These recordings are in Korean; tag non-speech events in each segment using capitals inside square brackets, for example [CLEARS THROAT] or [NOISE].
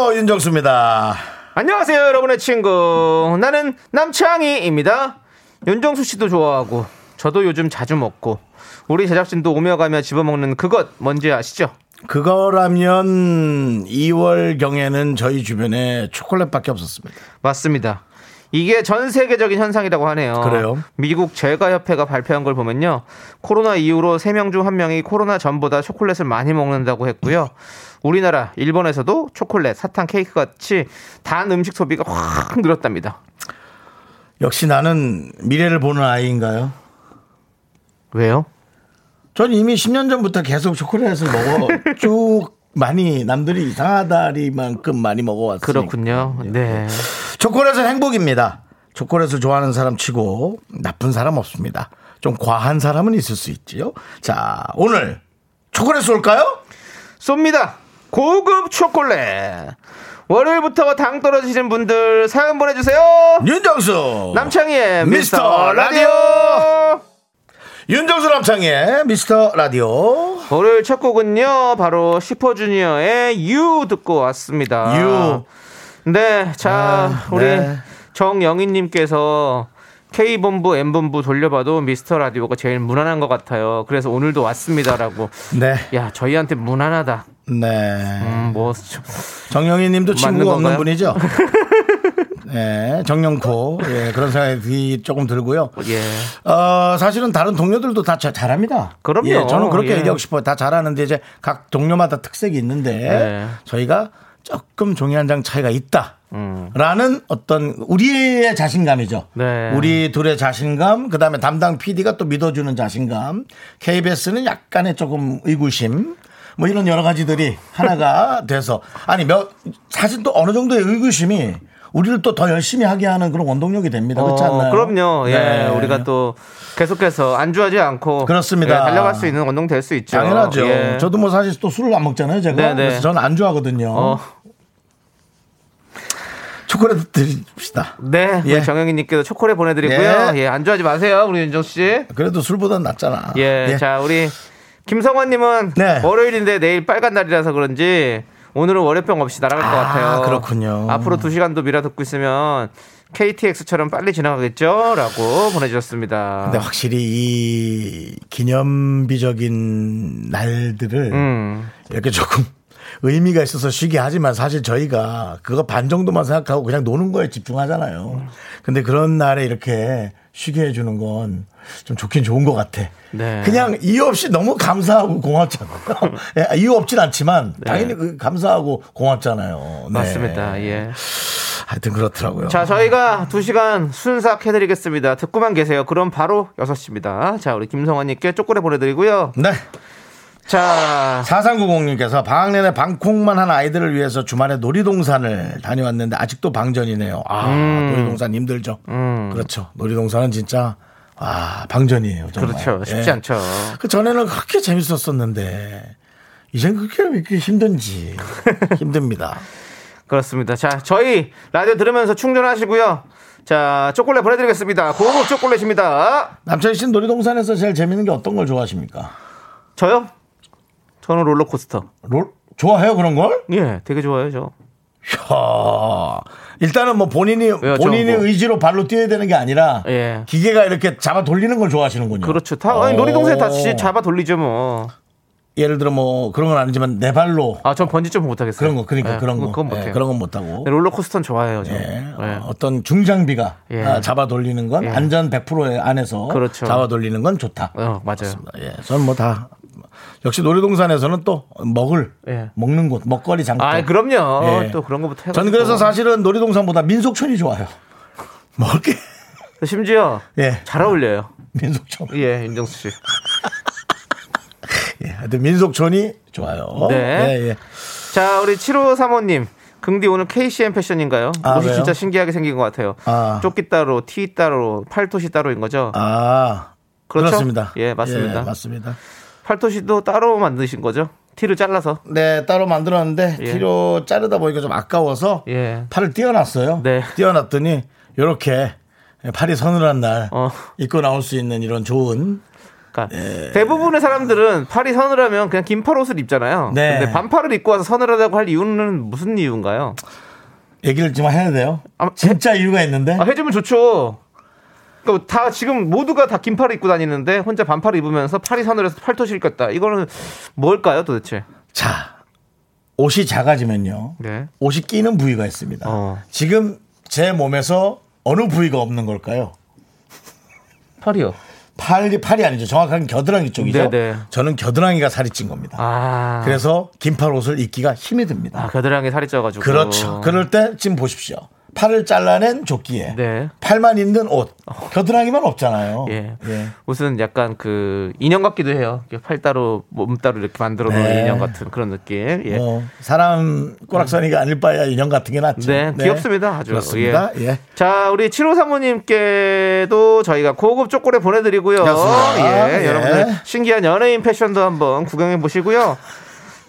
안녕하세요 윤정수입니다. 안녕하세요, 여러분의 친구. 나는 남창희입니다. 윤정수 씨도 좋아하고, 저도 요즘 자주 먹고, 우리 제작진도 오며 가며 집어먹는 그것 뭔지 아시죠? 그거라면 2월 경에는 저희 주변에 초콜릿밖에 없었습니다. 맞습니다. 이게 전 세계적인 현상이라고 하네요. 그래요? 미국 제과협회가 발표한 걸 보면요. 코로나 이후로 3명 중 1명이 코로나 전보다 초콜릿을 많이 먹는다고 했고요. 우리나라, 일본에서도 초콜릿, 사탕, 케이크 같이 단 음식 소비가 확 늘었답니다. 역시 나는 미래를 보는 아이인가요? 왜요? 전 이미 10년 전부터 계속 초콜릿을 먹어 [LAUGHS] 쭉 많이 남들이 이상하다리만큼 많이 먹어왔으니까. 그렇군요. 네. 초콜릿은 행복입니다. 초콜릿을 좋아하는 사람 치고 나쁜 사람 없습니다. 좀 과한 사람은 있을 수 있지요. 자, 오늘 초콜릿 쏠까요? 쏩니다. 고급 초콜릿. 월요일부터 당 떨어지신 분들 사연 보내주세요. 윤정수. 남창희의 미스터 미스터 라디오. 윤정수 남창의 미스터 라디오. 월요일 첫 곡은요, 바로 슈퍼주니어의 유 듣고 왔습니다. 유. 네, 자, 아, 우리 네. 정영희님께서 K본부, M본부 돌려봐도 미스터 라디오가 제일 무난한 것 같아요. 그래서 오늘도 왔습니다라고. 네. 야, 저희한테 무난하다. 네. 음, 뭐, 정영희 님도 친구가 없는? 분이죠? [LAUGHS] 네. 정영코. 예, 그런 생각이 조금 들고요. 예. 어, 사실은 다른 동료들도 다 자- 잘합니다. 그럼요. 예, 저는 그렇게 예. 얘기하고 싶어요. 다 잘하는데 이제 각 동료마다 특색이 있는데 네. 저희가 조금 종이 한 장 차이가 있다. 음. 라는 어떤 우리의 자신감이죠. 네. 우리 둘의 자신감, 그 다음에 담당 PD가 또 믿어주는 자신감, KBS는 약간의 조금 의구심, 뭐 이런 여러 가지들이 하나가 [LAUGHS] 돼서 아니 몇 사실 또 어느 정도의 의구심이 우리를 또 더 열심히 하게 하는 그런 원동력이 됩니다. 그렇지 않나요? 어, 그럼요. 예. 네. 우리가 또 계속해서 안주하지 않고 그렇습니다. 예, 달려갈 수 있는 원동 될 수 있죠. 당연하죠. 예. 저도 뭐 사실 또 술을 안 먹잖아요, 제가. 네네. 그래서 저는 안 좋아하거든요. 어, 초콜릿 드립시다. 네. 예. 우리 정영희 님께도 초콜릿 보내 드리고요. 예. 예. 안주하지 마세요. 우리 윤정 씨. 그래도 술보단 낫잖아. 예. 자, 우리 김성원 님은 네. 월요일인데 내일 빨간 날이라서 그런지 오늘은 월요병 없이 날아갈 것 아, 같아요. 그렇군요. 앞으로 2시간도 미라 듣고 있으면 KTX처럼 빨리 지나가겠죠? 라고 보내주셨습니다. 근데 확실히 이 기념비적인 날들을 음. 이렇게 조금 의미가 있어서 쉬게 하지만 사실 저희가 그거 반 정도만 생각하고 그냥 노는 거에 집중하잖아요. 근데 그런 날에 이렇게 쉬게 해주는 건 좀 좋긴 좋은 것 같아. 네. 그냥 이유 없이 너무 감사하고 고맙잖아요. [LAUGHS] 예, 이유 없진 않지만 당연히 그 감사하고 고맙잖아요. 네. 맞습니다. 예. 하여튼 그렇더라고요. 자, 저희가 2시간 순삭 해드리겠습니다. 듣고만 계세요. 그럼 바로 6시입니다. 자, 우리 김성환님께 초콜릿 보내드리고요. 네. 자, 4390님께서 방학 내내 방콕만 한 아이들을 위해서 주말에 놀이동산을 다녀왔는데 아직도 방전이네요. 아, 음. 놀이동산 힘들죠. 그렇죠. 놀이동산은 진짜, 아, 방전이에요. 정말. 그렇죠. 쉽지 예. 않죠. 그 전에는 그렇게 재밌었었는데, 이젠 그렇게 왜 이렇게 힘든지. [LAUGHS] 힘듭니다. 그렇습니다. 자, 저희 라디오 들으면서 충전하시고요. 자, 초콜릿 보내드리겠습니다. 고급 초콜릿입니다. 남창희 씨는 놀이동산에서 제일 재밌는 게 어떤 걸 좋아하십니까? 저요? 저는 롤러코스터. 롤, 좋아해요, 그런 걸? 예, 되게 좋아요, 저. 이야, 일단은 뭐 본인이, 왜요? 저 본인의 뭐- 의지로 발로 뛰어야 되는 게 아니라, 예. 기계가 이렇게 잡아 돌리는 걸 좋아하시는군요. 그렇죠. 다, 아니, 놀이동산에 다 오. 지- 잡아 돌리죠, 뭐. 예를 들어 뭐 그런 건 아니지만 내 발로 아, 전 번지 점프 못하겠어요. 그런 거 그러니까 예, 그런 거 그건 예, 못해요. 그런 건 못하고 롤러코스터는 좋아해요, 저. 예, 예. 어, 어떤 중장비가 예. 아, 잡아 돌리는 건 예. 안전 100% 안에서 그렇죠. 잡아 돌리는 건 좋다. 어, 맞아요. 예, 저는 뭐 다 역시 놀이동산에서는 또 먹을 예. 먹는 곳 먹거리 장터. 아, 그럼요. 예. 또 그런 거부터 해가지고. 저는 그래서 사실은 놀이동산보다 민속촌이 좋아요. [LAUGHS] 먹을 게 심지어 예. 잘 어울려요. 민속촌. 예, 윤정수 씨. [LAUGHS] 예, 하여튼 민속촌이 좋아요. 네. 예, 예. 자, 우리 7535님. 긍디 오늘 KCM 패션인가요? 아, 옷이 왜요? 진짜 신기하게 생긴 것 같아요. 아. 조끼 따로, 티 따로, 팔토시 따로인 거죠? 아, 그렇죠? 그렇습니다. 예, 맞습니다. 예, 맞습니다. 팔토시도 따로 만드신 거죠? 티를 잘라서. 네, 따로 만들었는데 예. 티로 자르다 보니까 좀 아까워서 예. 팔을 띄어놨어요. 네. 띄어놨더니 이렇게 팔이 서늘한 날 어. 입고 나올 수 있는 이런 좋은 그러니까 예. 대부분의 사람들은 팔이 서늘하면 그냥 긴팔 옷을 입잖아요. 네. 근데 반팔을 입고 와서 서늘하다고 할 이유는 무슨 이유인가요? 얘기를 좀 해야 돼요. 아, 진짜 이유가 있는데 아, 해주면 좋죠. 그러니까 다 지금 모두가 다 긴팔을 입고 다니는데 혼자 반팔을 입으면서 팔이 서늘해서 팔토시를 꼈다. 이거는 뭘까요, 도대체? 자 옷이 작아지면요. 네. 옷이 끼는 부위가 있습니다. 어. 지금 제 몸에서 어느 부위가 없는 걸까요? 팔이요. 팔이 팔이 아니죠. 정확하게 겨드랑이 쪽이죠. 네네. 저는 겨드랑이가 살이 찐 겁니다. 아. 그래서 긴팔 옷을 입기가 힘이 듭니다. 아, 겨드랑이 살이 쪄가지고. 그렇죠. 그럴 때 지금 보십시오. 팔을 잘라낸 조끼에 네. 팔만 있는 옷, 겨드랑이만 없잖아요. 예. 예. 무슨 약간 그 인형 같기도 해요. 팔 따로 몸 따로 이렇게 만들어 놓은 네. 인형 같은 그런 느낌. 예. 뭐 사람 꼬락서니가 아닐 바야 인형 같은 게 낫죠. 네, 귀엽습니다. 아주. 그렇습니다. 예. 자, 우리 7호 사모님께도 저희가 고급 초콜릿 보내드리고요. 예, 예. 여러분들 신기한 연예인 패션도 한번 구경해 보시고요.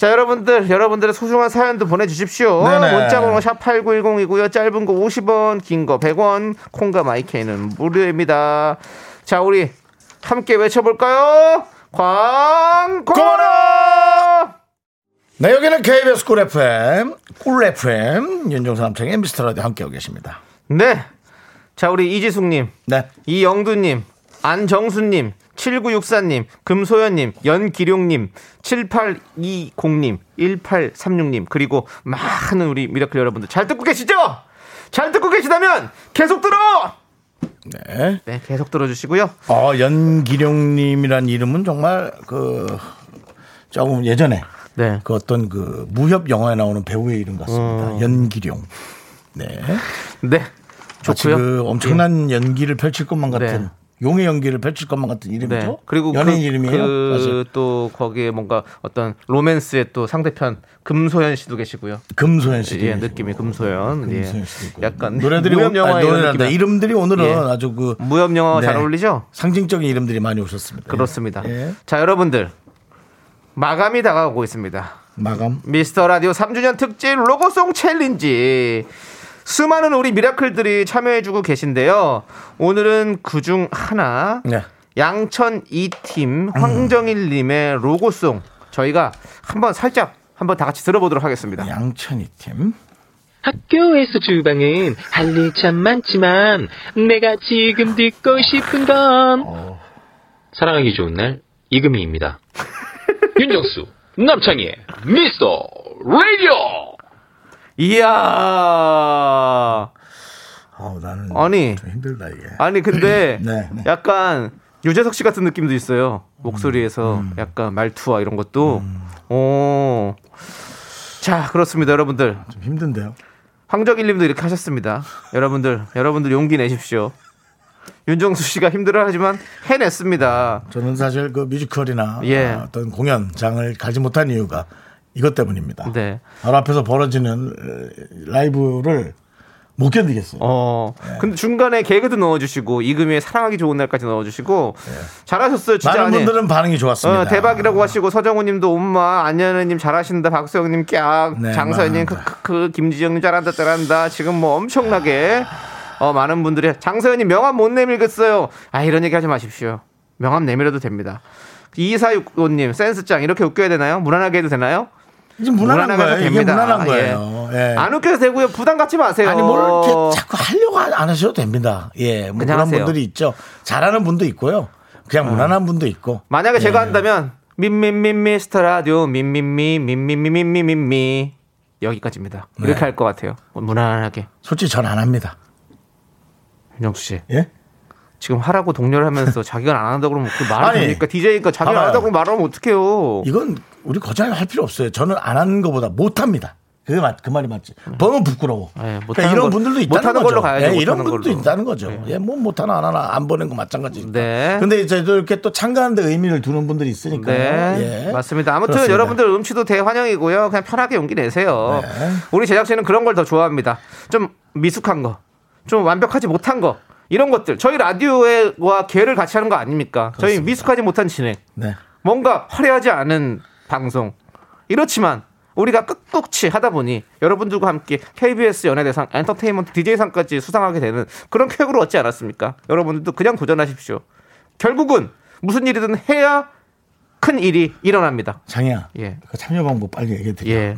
자, 여러분들, 여러분들의 소중한 사연도 보내주십시오. 네네. 문자번호 샵8910이고요. 짧은 거 50원, 긴 거 100원, 콩과 마이케이는 무료입니다. 자, 우리 함께 외쳐볼까요? 광고라! 네, 여기는 KBS 쿨 FM, 꿀 FM, 윤정수 남창희의 미스터 라디오 함께하고 계십니다. 네. 자, 우리 이지숙님, 네. 이영두님, 안정수님, 7964님, 금소연님, 연기룡님, 7820님, 1836님, 그리고 많은 우리 미라클 여러분들 잘 듣고 계시죠? 잘 듣고 계시다면 계속 들어! 네. 네, 계속 들어주시고요. 어, 연기룡님이란 이름은 정말 그, 조금 예전에 네. 그 어떤 그 무협 영화에 나오는 배우의 이름 같습니다. 연기룡. 네. 네. 좋고요. 그 엄청난 연기를 펼칠 것만 같은 네. 용의 연기를 펼칠 것만 같은 네. 이름이죠. 그리고 연예인 그, 이름이에요. 사실. 그또 거기에 뭔가 어떤 로맨스의 또 상대편 금소연 씨도 계시고요. 금소연 씨도 예. 느낌이 금소연. 금소연 예. 씨도 있고. 약간 노래들이 무협 오- 영화 노래란다. 느낌이 이름들이 오늘은 예. 아주 그 무협 영화와 잘 네. 어울리죠? 상징적인 이름들이 많이 오셨습니다. 그렇습니다. 예. 자, 여러분들. 마감이 다가오고 있습니다. 마감. 미스터 라디오 3주년 특집 로고송 챌린지. 수많은 우리 미라클들이 참여해주고 계신데요. 오늘은 그중 하나. 네. 양천 2팀 황정일님의 로고송. 저희가 한번 살짝 한번 다 같이 들어보도록 하겠습니다. 양천이 팀. 학교에서 주방은 할 일 참 많지만 내가 지금 듣고 싶은 건 어. 사랑하기 좋은 날 이금희입니다. [LAUGHS] 윤정수 남창희의 미스터 라디오 이야. 어, 나는 아니. 좀 힘들다 이게. 아니 근데 [CLEARS THROAT] 네, 네. 약간 유재석 씨 같은 느낌도 있어요. 목소리에서 음. 약간 말투와 이런 것도. 오. 자 그렇습니다, 여러분들. 좀 힘든데요. 황정일 님도 이렇게 하셨습니다. 여러분들, 여러분들 용기 내십시오. 윤정수 씨가 힘들어하지만 해냈습니다. 저는 사실 그 뮤지컬이나 예. 아, 어떤 공연장을 가지 못한 이유가 이것 때문입니다. 네. 바로 앞에서 벌어지는 에, 라이브를 못 견디겠어요. 어. 네. 근데 중간에 개그도 넣어주시고 이금희의 사랑하기 좋은 날까지 넣어주시고 잘하셨어요, 진짜. 네. 많은 아니. 분들은 반응이 좋았습니다. 어, 대박이라고 하시고 서정우님도 엄마 안현우님 잘하신다 박수영님 깍 네, 장서연님. 크크크 김지영님 잘한다 잘한다 지금 뭐 엄청나게 어, 많은 분들이 장서연님 명함 못 내밀겠어요 아 이런 얘기 하지 마십시오 명함 내밀어도 됩니다 2465님 센스짱 이렇게 웃겨야 되나요 무난하게 해도 되나요 이제 무난한 무난하게 거예요. 이게. 무난한 거예요. 예. 안 웃겨도 되고요 부담 갖지 마세요 아니 뭘 이렇게 자꾸 하려고 안 하셔도 됩니다. 예, 뭐 그냥 그런 하세요. 분들이 있죠. 잘하는 분도 있고요. 그냥 무난한 분도 있고. 만약에 제가 예. 한다면 민민민 미스터 라디오 민민미 민민미민미민미 여기까지입니다 이렇게 네. 할것 같아요 무난하게 솔직히 전 안 합니다. 윤정수 씨 예? 지금 하라고 독려를 하면서 [LAUGHS] 자기가 안 한다고 그러면 그 말을 됩니까? DJ니까 자기가 안. 한다고 말하면 어떡해요. 이건 우리 거절 할 필요 없어요. 저는 안 하는 것보다 못 합니다. 그게 맞, 그 말이 맞지. 너무 부끄러워. 예, 못하는 그러니까 이런 걸- 분들도 있다는 못하는 거죠. 걸로 가야죠, 예, 이런 분들도 걸로. 있다는 거죠. 예. 예, 뭐 못하나 안 하나 안 보낸 거 마찬가지니까. 네. 근데 이제 이렇게 또 참가하는데 의미를 두는 분들이 있으니까. 네, 예. 맞습니다. 아무튼 그렇습니다. 여러분들 음치도 대환영이고요. 그냥 편하게 용기 내세요. 네. 우리 제작진은 그런 걸 더 좋아합니다. 좀 미숙한 거, 좀 완벽하지 못한 거. 이런 것들 저희 라디오와 계를 같이 하는 거 아닙니까? 저희 미숙하지 못한 진행, 네. 뭔가 화려하지 않은 방송. 이렇지만 우리가 꿋꿋이 하다 보니 여러분들과 함께 KBS 연예대상 엔터테인먼트 DJ상까지 수상하게 되는 그런 쾌거를 얻지 않았습니까? 여러분들도 그냥 도전하십시오. 결국은 무슨 일이든 해야 큰 일이 일어납니다. 장이야. 예. 그 참여 방법 빨리 얘기해 드려. 예.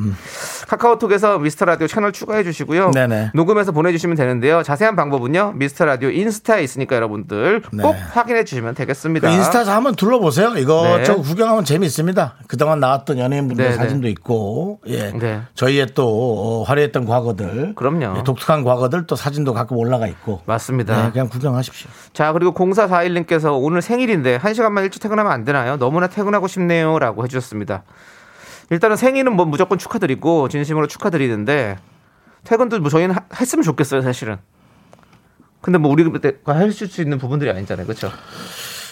카카오톡에서 미스터 라디오 채널 추가해 주시고요. 네네. 녹음해서 보내 주시면 되는데요. 자세한 방법은요. 미스터 라디오 인스타에 있으니까 여러분들 꼭 네. 확인해 주시면 되겠습니다. 그 인스타에서 한번 둘러보세요. 이거 네. 저 구경하면 재미있습니다. 그동안 나왔던 연예인분들 네, 사진도 있고, 예. 네. 저희의 또 어, 화려했던 과거들. 그럼요. 예, 독특한 과거들 또 사진도 가끔 올라가 있고. 맞습니다. 네, 그냥 구경하십시오. 자, 그리고 0441님께서 오늘 생일인데 한시간만 일찍 퇴근하면 안 되나요? 너무나 퇴근 하고 싶네요. 라고 해주셨습니다. 일단은 생일은 뭐 무조건 축하드리고, 진심으로 축하드리는데, 퇴근도 뭐 저희는 하- 했으면 좋겠어요, 사실은. 근데 뭐 우리가 해줄 수 있는 부분들이 아니잖아요. 그렇죠?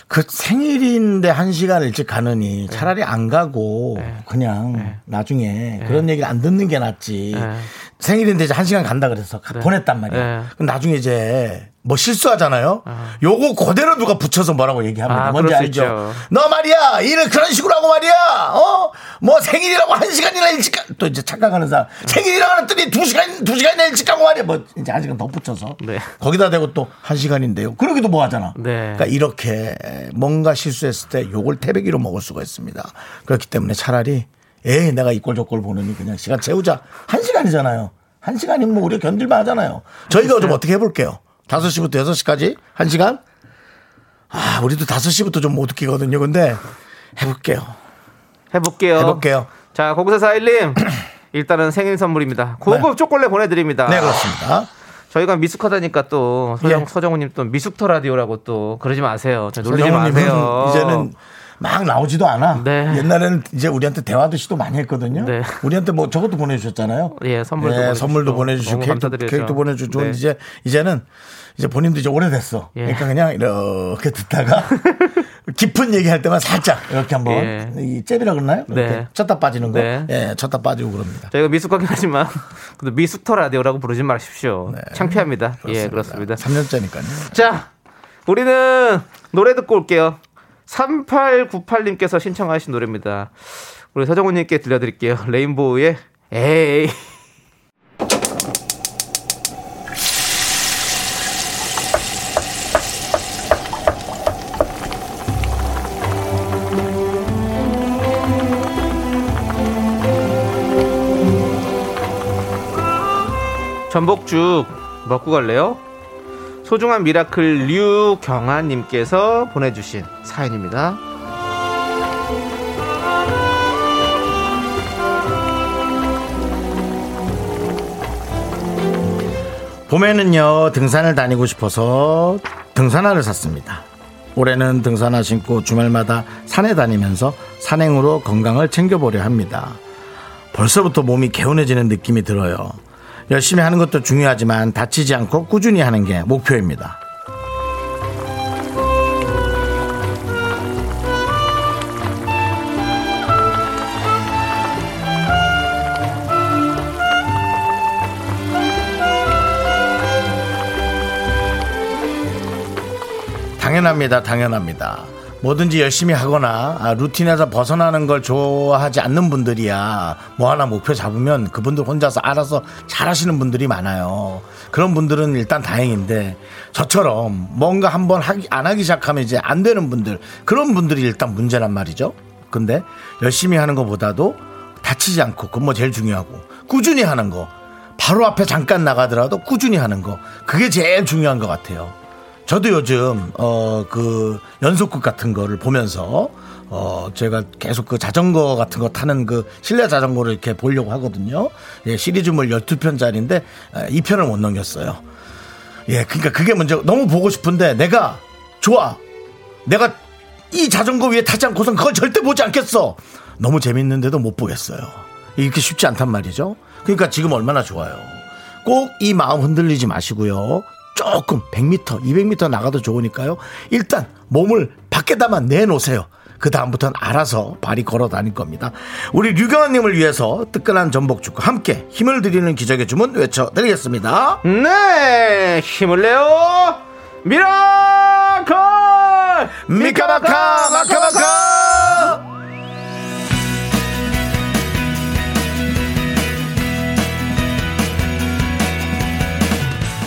그 생일인데 한 시간 일찍 가느니 차라리 안 가고 네. 그냥 나중에 그런 얘기를 안 듣는 게 낫지. 네. 생일인데 이제 한 시간 간다 그래서 가- 보냈단 말이야. 네. 그럼 나중에 이제 뭐 실수하잖아요. 요거 그대로 누가 붙여서 뭐라고 얘기합니다. 아, 뭔지 알죠? 있죠. 너 말이야 일을 그런 식으로 하고 말이야. 어? 뭐 생일이라고 한 시간이나 일찍 가. 또 이제 착각하는 사람 생일이라고 했더니 두 시간 두 시간이나 일찍 가고 말이야. 뭐 이제 한 시간 더 붙여서 네. 거기다 대고 또 한 시간인데요. 그러기도 뭐 하잖아. 네. 그러니까 이렇게 뭔가 실수했을 때 요걸 태백이로 먹을 수가 있습니다. 그렇기 때문에 차라리 에이 내가 이꼴 저꼴 보느니 그냥 시간 채우자. 한 시간이잖아요. 한 시간이면 뭐 우리가 견딜만 하잖아요. 저희가 좀 어떻게 해볼게요. 5시부터 6시까지 한 시간? 아, 우리도 5시부터 좀 못 웃기거든요. 근데 해볼게요. 해볼게요. 해볼게요. 자, 0441님. [CLEARS THROAT] 일단은 생일 선물입니다. 고급 초콜릿 보내드립니다. 네, 그렇습니다. 저희가 미숙하다니까 또 서정, 예. 서정우님 또 미숙터 라디오라고 또 그러지 마세요. 저 놀리지 마세요. 이제는 막 나오지도 않아. 네. 옛날에는 이제 우리한테 대화도 시도 많이 했거든요. 네. 우리한테 뭐 저것도 보내주셨잖아요. 예, 선물도 예, 보내주시고. 선물도 보내주시고 케이크도. 케이크도 보내주고 네. 이제 이제는 이제 본인도 이제 오래됐어. 예. 그러니까 그냥 이렇게 듣다가 [LAUGHS] 깊은 얘기할 때만 살짝 이렇게 한번 예. 이 잽이라 그러나요? 이렇게 네. 쳤다 빠지는 거. 네. 예, 쳤다 빠지고 그럽니다. 저희가 미숙하긴 하지만 [LAUGHS] 근데 미숙터 라디오라고 부르지 마십시오. 창피합니다. 예, 그렇습니다. 3년째니까요. 자, 우리는 노래 듣고 올게요. 3898님께서 신청하신 노래입니다. 우리 서정훈님께 들려드릴게요. 레인보우의 에이. 전복죽 먹고 갈래요? 소중한 미라클 류경아님께서 보내주신 사연입니다. 봄에는요 등산을 다니고 싶어서 등산화를 샀습니다. 올해는 등산화 신고 주말마다 산에 다니면서 산행으로 건강을 챙겨보려 합니다. 벌써부터 몸이 개운해지는 느낌이 들어요. 열심히 하는 것도 중요하지만 다치지 않고 꾸준히 하는 게 목표입니다. 당연합니다. 당연합니다. 뭐든지 열심히 하거나 아, 루틴에서 벗어나는 걸 좋아하지 않는 분들이야 뭐 하나 목표 잡으면 그분들 혼자서 알아서 잘하시는 분들이 많아요. 그런 분들은 일단 다행인데 저처럼 뭔가 한번 하기, 안 하기 시작하면 이제 안 되는 분들 그런 분들이 일단 문제란 말이죠. 근데 열심히 하는 것보다도 다치지 않고 그건 뭐 제일 중요하고 꾸준히 하는 거 바로 앞에 잠깐 나가더라도 꾸준히 하는 거 그게 제일 중요한 것 같아요. 저도 요즘 어 그 연속극 같은 거를 보면서 어 제가 계속 그 자전거 같은 거 타는 그 실내 자전거를 이렇게 보려고 하거든요. 예, 시리즈물 12편짜리인데 2편을 못 넘겼어요. 예, 그러니까 그게 문제. 너무 보고 싶은데 내가 좋아. 내가 이 자전거 위에 타지 않고선 그걸 절대 보지 않겠어. 너무 재밌는데도 못 보겠어요. 이렇게 쉽지 않단 말이죠. 그러니까 지금 얼마나 좋아요. 꼭 이 마음 흔들리지 마시고요. 조금 100m, 200m 나가도 좋으니까요. 일단 몸을 밖에다만 내놓으세요. 그 다음부터는 알아서 발이 걸어 다닐 겁니다. 우리 류경환님을 위해서 뜨끈한 전복죽과 함께 힘을 드리는 기적의 주문 외쳐드리겠습니다. 네, 힘을 내요. 미라클! 미카마카 마카마카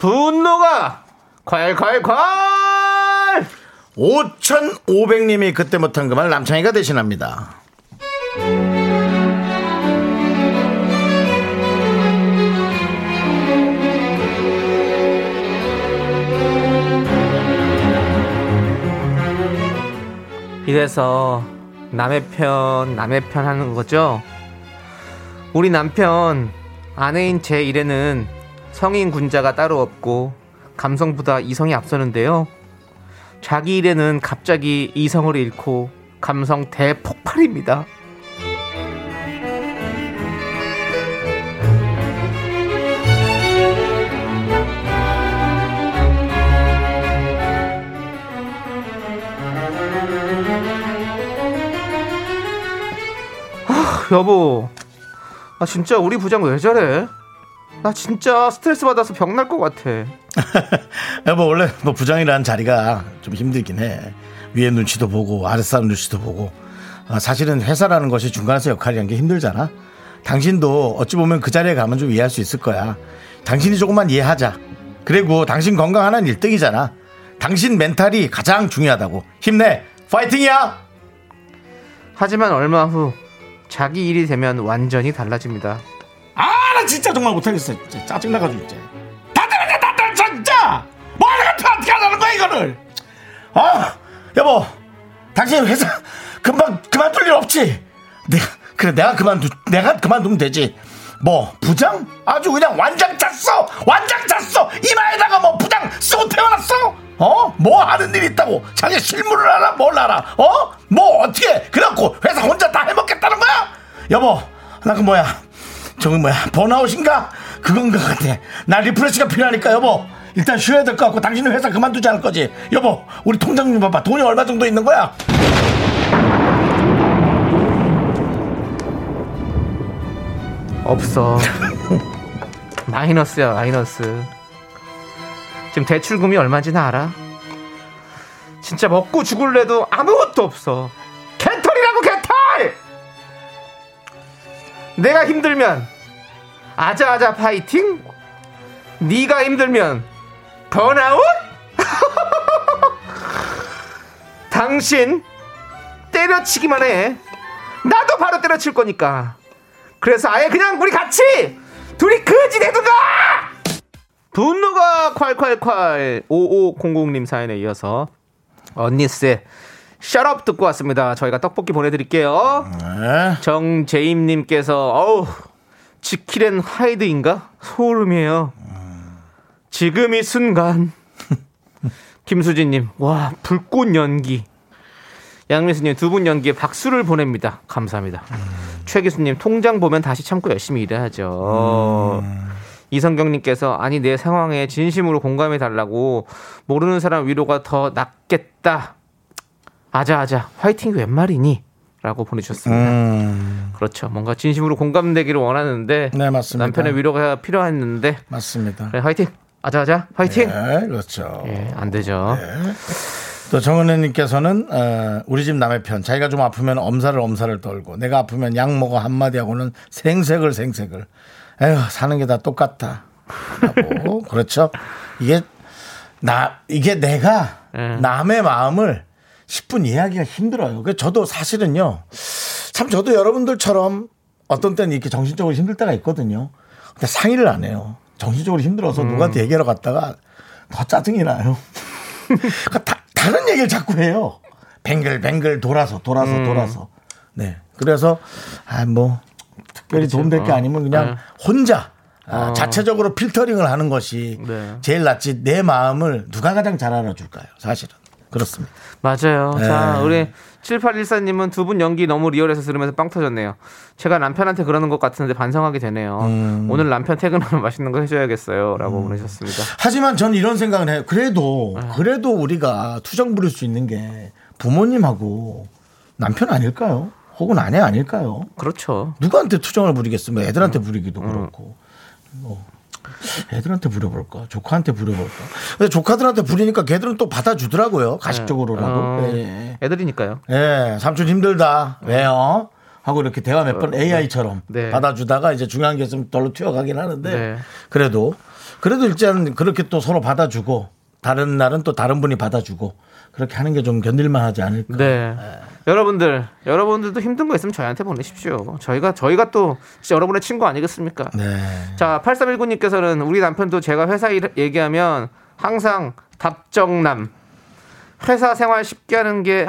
분노가 콸콸콸! 5,500님이 그때 못한 그 말 남창희가 대신합니다. 이래서 남의 편, 남의 편 하는 거죠? 우리 남편, 아내인 제 일에는 성인 군자가 따로 없고, 감성보다 이성이 앞서는데요. 자기 일에는 갑자기 이성을 잃고, 감성 대폭발입니다. 여보, 아 진짜 우리 부장 왜 저래? 나 진짜 스트레스 받아서 병 날 것 같아. [LAUGHS] 여보 원래 뭐 부장이라는 자리가 좀 힘들긴 해. 위에 눈치도 보고 아래 사람 눈치도 보고 아, 사실은 회사라는 것이 중간에서 역할이라는 게 힘들잖아. 당신도 어찌 보면 그 자리에 가면 좀 이해할 수 있을 거야. 당신이 조금만 이해하자. 그리고 당신 건강 하나는 1등이잖아. 당신 멘탈이 가장 중요하다고. 힘내. 파이팅이야. 하지만 얼마 후 자기 일이 되면 완전히 달라집니다. 진짜 정말 못하겠어. 진짜 짜증나가지고 진짜. 다들 다들 진짜. 뭐 하는 거 어떻게 하라는 거야 이거를. 아, 여보, 당신 회사 금방 그만둘 일 없지. 내가 그래 내가 그만두 내가 그만두면 되지. 뭐 부장 아주 그냥 완장 짰어 완장 짰어 이마에다가 뭐 부장 쓰고 태어났어 어 뭐 하는 일 있다고 자기 실물을 알아 뭘 알아 어 뭐 어떻게 그래갖고 회사 혼자 다 해먹겠다는 거야 여보 나 그 뭐야 저기 뭐야 burnout인가 그건 것 같아 나 refresh가 필요하니까 여보 일단 쉬어야 될 것 같고 당신은 회사 그만두지 않을 거지 여보 우리 통장 좀 봐봐 돈이 얼마 정도 있는 거야 없어. [LAUGHS] 마이너스야, 마이너스. 지금 대출금이 얼마인지는 알아? 진짜 먹고 죽을래도 아무것도 없어. 내가 힘들면 아자아자 파이팅? 네가 힘들면 번아웃? [LAUGHS] 당신 때려치기만 해. 나도 바로 때려칠 거니까. 그래서 아예 그냥 우리 같이 둘이 그지 내두가 분노가 콸콸콸 5500님 사연에 이어서 언니스의 셔럽 듣고 왔습니다. 저희가 떡볶이 보내드릴게요. 네. 정재임님께서 어우 지킬앤 하이드인가 소름이에요. 지금 이 순간 [LAUGHS] 김수진님 와 불꽃 연기 양미수님 두 분 연기에 박수를 보냅니다. 감사합니다. 최기수님 통장 보면 다시 참고 열심히 일해야죠. 이성경님께서 아니 내 상황에 진심으로 공감해 달라고 모르는 사람 위로가 더 낫겠다. 아자아자 화이팅이 웬 말이니? 라고 보내주셨습니다. 음, 그렇죠. 뭔가 진심으로 공감되기를 원하는데 네, 맞습니다. 남편의 위로가 필요했는데 맞습니다. 그래, 화이팅! 아자아자 화이팅! 네, 그렇죠. 예, 안 되죠. 또 정은혜님께서는 어, 우리 집 남의 편 자기가 좀 아프면 엄살을 엄살을 떨고 내가 아프면 약 먹어 한마디 하고는 생색을 생색을 에휴 사는 게 다 똑같다 하고 [LAUGHS] 그렇죠 이게 나 이게 내가 예. 남의 마음을 10분 이해하기가 힘들어요. 그 저도 사실은요. 참 저도 여러분들처럼 어떤 때는 이렇게 정신적으로 힘들 때가 있거든요. 근데 상의를 안 해요. 정신적으로 힘들어서 누구한테 얘기하러 갔다가 더 짜증이 나요. [LAUGHS] 그러니까 다, 다른 얘기를 자꾸 해요. 뱅글뱅글 돌아서 돌아서 돌아서. 네. 그래서 아 뭐 특별히 도움될 게 어. 아니면 그냥 네. 혼자 아, 자체적으로 필터링을 하는 것이 네. 제일 낫지 내 마음을 누가 가장 잘 알아줄까요? 사실은 그렇습니다. 맞아요. 네. 자, 우리 7814님은 두 분 연기 너무 리얼해서 들으면서 빵 터졌네요. 제가 남편한테 그러는 것 같은데 반성하게 되네요. 음. 오늘 남편 퇴근하면 [LAUGHS] 맛있는 거 해줘야겠어요. 라고 보내셨습니다. 하지만 전 이런 생각을 해요. 그래도 네. 그래도 우리가 투정 부릴 수 있는 게 부모님하고 남편 아닐까요? 혹은 아내 아닐까요? 그렇죠. 누구한테 투정을 부리겠어? 뭐 애들한테 음. 부리기도 그렇고. 뭐 애들한테 부려볼까? 조카한테 부려볼까? 근데 조카들한테 부리니까 걔들은 또 받아주더라고요. 가식적으로라도. 어, 예. 애들이니까요. 예, 삼촌 힘들다. 왜요? 하고 이렇게 대화 몇 번 AI처럼 네. 받아주다가 이제 중요한 게 있으면 떨로 튀어가긴 하는데 네. 그래도 그래도 일단 그렇게 또 서로 받아주고 다른 날은 또 다른 분이 받아주고 그렇게 하는 게 좀 견딜만 하지 않을까. 네. 여러분들, 여러분들도 힘든 거 있으면 저희한테 보내십시오. 저희가, 저희가 또 진짜 여러분의 친구 아니겠습니까? 네. 자, 8319님께서는 우리 남편도 제가 회사 일 얘기하면 항상 답정남. 회사 생활 쉽게 하는 게,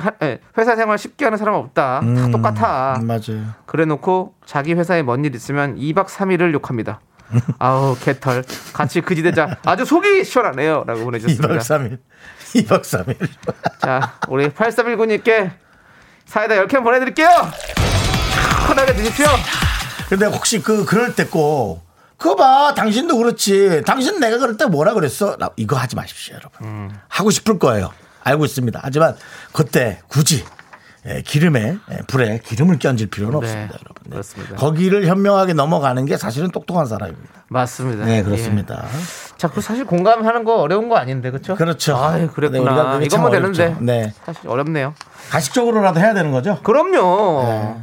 회사 생활 쉽게 하는 사람 없다. 다 똑같아. 음, 맞아요. 그래 놓고 자기 회사에 뭔 일 있으면 2박 3일을 욕합니다. [LAUGHS] 아우, 개털. 같이 그지대자. 아주 속이 시원하네요. 라고 2박 보내주셨습니다. 3일. 2박 3일. 자, 우리 8319님께 사이다 10캔 보내드릴게요. 편하게 드십시오. 근데 혹시 그 그럴 때 꼭 그거 봐 당신도 그렇지 당신 내가 그럴 때 뭐라 그랬어 나- 이거 하지 마십시오 여러분 음. 하고 싶을 거예요 알고 있습니다 하지만 그때 굳이 예, 기름에 예, 불에 기름을 끼얹을 필요는 없습니다 여러분 네. 네, 그렇습니다. 거기를 현명하게 넘어가는 게 사실은 똑똑한 사람입니다 맞습니다. 네 그렇습니다 예. 자, 그 사실 공감하는 거 어려운 거 아닌데, 그렇죠? 그렇죠. 네, 우리가 그랬구나. 참 이것만 어렵죠. 되는데. 네. 사실 어렵네요. 가식적으로라도 해야 되는 거죠 그럼요. 네.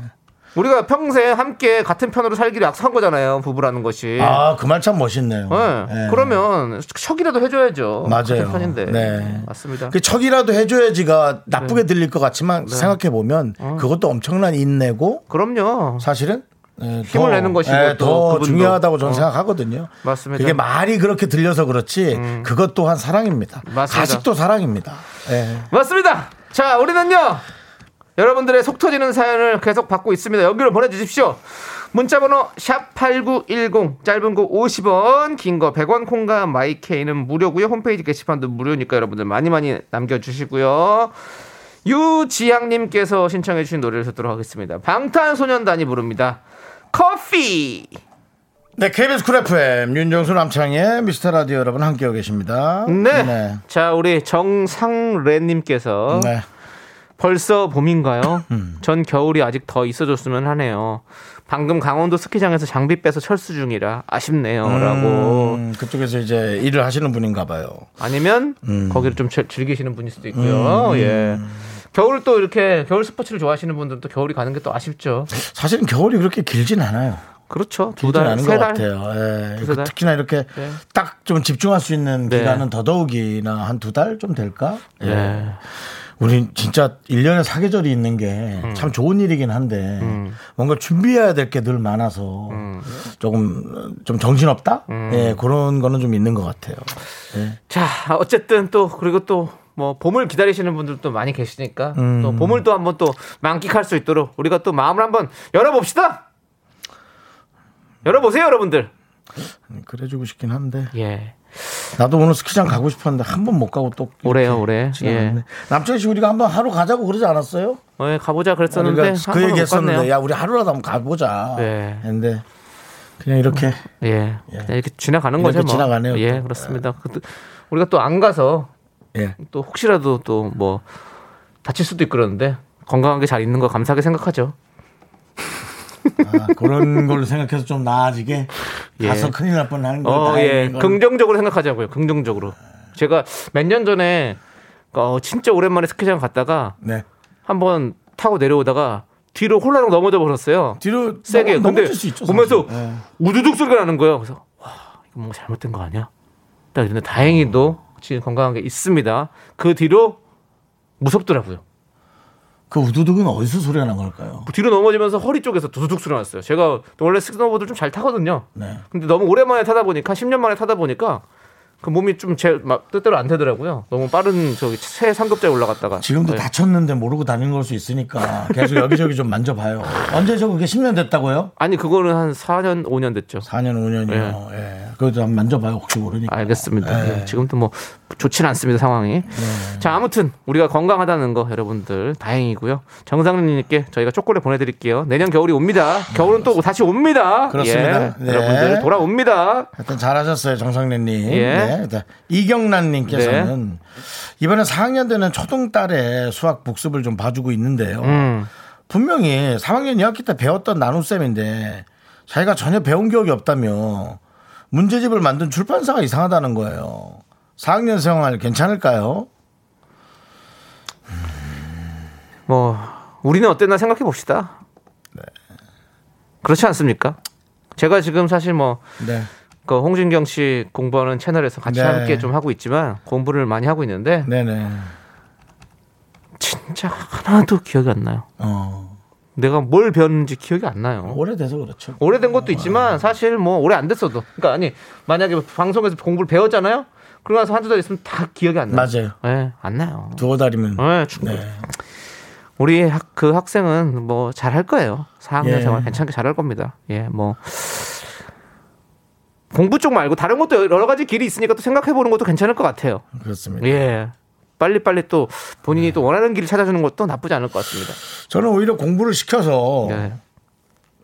우리가 평생 함께 같은 편으로 살기로 약속한 거잖아요. 부부라는 것이. 아 그 말 참 멋있네요 네. 예. 그러면 척이라도 해줘야죠. 맞아요. 같은 편인데. 네. 맞습니다. 그 척이라도 해줘야지가 나쁘게 들릴 것 같지만 생각해 보면 그것도 엄청난 인내고 그럼요. 사실은 예, 힘을 내는 것이고 예, 또 더. 중요하다고 저는 어. 생각하거든요. 맞습니다. 음. 그게 말이 그렇게 들려서 그렇지 그것 또한 사랑입니다. 맞습니다. 가식도 사랑입니다. 예. 맞습니다. 자, 우리는요. 여러분들의 속 터지는 사연을 계속 받고 있습니다. 여기로 보내주십시오. 문자번호 샵8910 짧은 거 50원 긴 거 100원 콩과 마이케이는 무료고요. 홈페이지 게시판도 무료니까 여러분들 많이 많이 남겨주시고요. 유지향님께서 신청해 주신 노래를 듣도록 하겠습니다. 방탄소년단이 부릅니다. 커피 네, KBS Cool FM 윤정수 남창희 미스터 라디오 여러분 함께하고 계십니다. 네. 네. 자 우리 정상래님께서 네. 벌써 봄인가요? [LAUGHS] 음. 전 겨울이 아직 더 있어줬으면 하네요. 방금 강원도 스키장에서 장비 빼서 철수 중이라 아쉽네요.라고. 음, 그쪽에서 이제 일을 하시는 분인가 봐요. 아니면 음. 거기를 좀 즐- 즐기시는 분일 수도 있고요. 예. 겨울 또 이렇게 겨울 스포츠를 좋아하시는 분들은 또 겨울이 가는 게 또 아쉽죠. 사실은 겨울이 그렇게 길진 않아요. 그렇죠. 두 달, 않은 세것 달. 같아요. 예. 두세 달? 특히나 이렇게 네. 딱좀 집중할 수 있는 네. 기간은 더더욱이나 한 두 달 좀 될까? 예. 예. 우리 진짜 1년에 사계절이 있는 게 음. 참 좋은 일이긴 한데 뭔가 준비해야 될 게 늘 많아서 음. 조금 좀 정신없다? 예, 그런 거는 좀 있는 것 같아요. 예. 자, 어쨌든 또 그리고 또 뭐 봄을 기다리시는 분들도 많이 계시니까 음. 또 봄을 또 한번 또 만끽할 수 있도록 우리가 또 마음을 한번 열어봅시다. 열어보세요, 여러분들. 그래주고 싶긴 한데 예. 나도 오늘 스키장 가고 싶었는데 한 번 못 가고 또 올해. 지나갔네. 예. 남창희 씨 우리가 한번 하루 가자고 그러지 않았어요? 어, 예, 가보자 그랬었는데 한그 얘기 못 했었는데. 야 우리 하루라도 한번 가보자. 네. 근데 그냥 이렇게 예. 그냥 이렇게 지나가는 이렇게 거죠, 뭐. 지나가네요, 예, 또. 그렇습니다. 그- 우리가 또 안 가서 예. 또 혹시라도 또 뭐 다칠 수도 있고 그러는데 건강하게 잘 있는 거 감사하게 생각하죠. 아, 그런 걸로 생각해서 좀 나아지게 예. 가서 큰일 날 뻔하는 거. 어, 예. 긍정적으로 생각하자고요. 긍정적으로. 제가 몇 년 전에 어, 진짜 오랜만에 스키장 갔다가 네. 한번 타고 내려오다가 뒤로 홀라당 넘어져 버렸어요. 뒤로 세게. 넘어- 근데 수 있죠, 보면서. 예. 우두둑 소리가 나는 거예요. 그래서 와, 이거 뭔가 잘못된 거 아니야? 근데 다행히도 지금 건강하게 있습니다. 그 뒤로 무섭더라고요. 그 우두둑은 어디서 소리가 난 걸까요? 뒤로 넘어지면서 허리 쪽에서 두두둑 소리 났어요. 제가 원래 스노보드 좀잘 타거든요. 네. 근데 너무 오랜만에 타다 보니까 10년 만에 타다 보니까 그 몸이 좀제 뜻대로 안 되더라고요. 너무 빠른 저기 새 상급자에 올라갔다가 지금도 네. 다쳤는데 모르고 다니는 걸 수 있으니까 계속 여기저기 좀 만져봐요. 언제 저 그게 10년 됐다고요? 아니 그거는 한 4년 5년 됐죠. 4년, 5년이요. 예. 그것도 한번 만져봐요. 혹시 모르니까. 알겠습니다. 예. 예, 지금도 뭐 좋지는 않습니다 상황이. 자 아무튼 우리가 건강하다는 거 여러분들 다행이고요. 정상님께 저희가 초콜릿 보내드릴게요. 내년 겨울이 옵니다. 겨울은 또 다시 옵니다. 그렇습니다. 예, 네. 여러분들 돌아옵니다. 하여튼 잘하셨어요, 정상래님. 예. 네. 일단 이경란님께서는 이번에 4학년 되는 초등 딸의 수학 복습을 좀 봐주고 있는데요. 음. 분명히 3학년 2학기 때 배웠던 나눗셈인데 자기가 전혀 배운 기억이 없다며 문제집을 만든 출판사가 이상하다는 거예요. 4학년 생활 괜찮을까요? 뭐 우리는 어땠나 생각해 봅시다. 그렇지 않습니까? 제가 지금 사실 뭐 네. 그 홍진경 씨 공부하는 채널에서 같이 네. 함께 좀 하고 있지만 공부를 많이 하고 있는데 네네. 진짜 하나도 기억이 안 나요. 어. 내가 뭘 배웠는지 기억이 안 나요. 오래돼서 그렇죠. 오래된 것도 있지만 사실 뭐 오래 안 됐어도 그러니까 아니 만약에 방송에서 공부를 배웠잖아요. 그러고 나서 한두 달 있으면 다 기억이 안 나요. 맞아요. 네, 안 나요. 두어 달이면. 네, 충분히. 네. 우리 학, 그 학생은 뭐 잘할 거예요. 4학년 예. 생활 괜찮게 잘할 겁니다. 예, 뭐 공부 쪽 말고 다른 것도 여러 가지 길이 있으니까 또 생각해 보는 것도 괜찮을 것 같아요. 그렇습니다. 예. 빨리빨리 또 본인이 또 원하는 길을 찾아주는 것도 나쁘지 않을 것 같습니다. 저는 오히려 공부를 시켜서 네.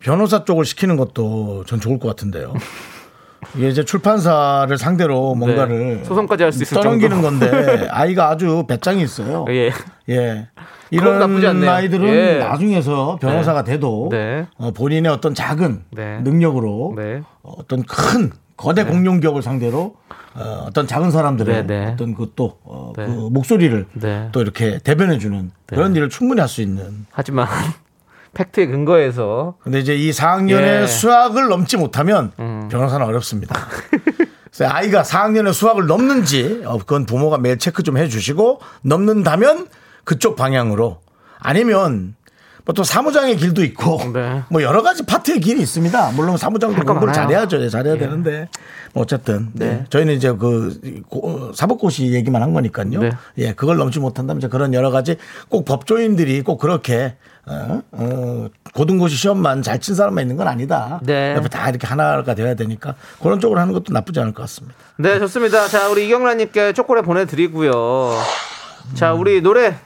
변호사 쪽을 시키는 것도 전 좋을 것 같은데요. [LAUGHS] 이게 이제 출판사를 상대로 뭔가를 네. 소송까지 할 수 있을 떠넘기는. 건데 [LAUGHS] 아이가 아주 배짱이 있어요. 예. 예. 이런. 아이들은 예. 나중에서 변호사가 돼도 네. 어, 본인의 어떤 작은 네. 능력으로 네. 어떤 큰 거대 공룡 기업을 상대로 어, 떤 작은 사람들의 네, 네. 어떤 그또 어, 네. 그 목소리를 네. 또 이렇게 대변해주는 그런 일을 충분히 할 수 있는. 하지만 [LAUGHS] 팩트에 근거해서 근데 이제 이 4학년의 예. 음. 수학을 넘지 못하면 변호사는 어렵습니다. [LAUGHS] 그래서 아이가 4학년의 수학을 넘는지 어, 그건 부모가 매일 체크 좀 해주시고 넘는다면 그쪽 방향으로 아니면 뭐 또 사무장의 길도 있고 네. 뭐 여러 가지 파트의 길이 있습니다. 물론 사무장도 공부를 많아요. 잘해야죠. 예, 잘해야 되는데 뭐 어쨌든 네. 네. 저희는 이제 그 고- 사법고시 얘기만 한 거니까요. 네. 예, 그걸 넘지 못한다면 이제 그런 여러 가지 꼭 법조인들이 꼭 그렇게 어, 어, 고등고시 시험만 잘 친 사람만 있는 건 아니다. 네. 다 이렇게 하나가 돼야 되니까 그런 쪽으로 하는 것도 나쁘지 않을 것 같습니다. 네, 좋습니다. 자, 우리 이경란님께 초콜릿 보내드리고요. 자, 우리 노래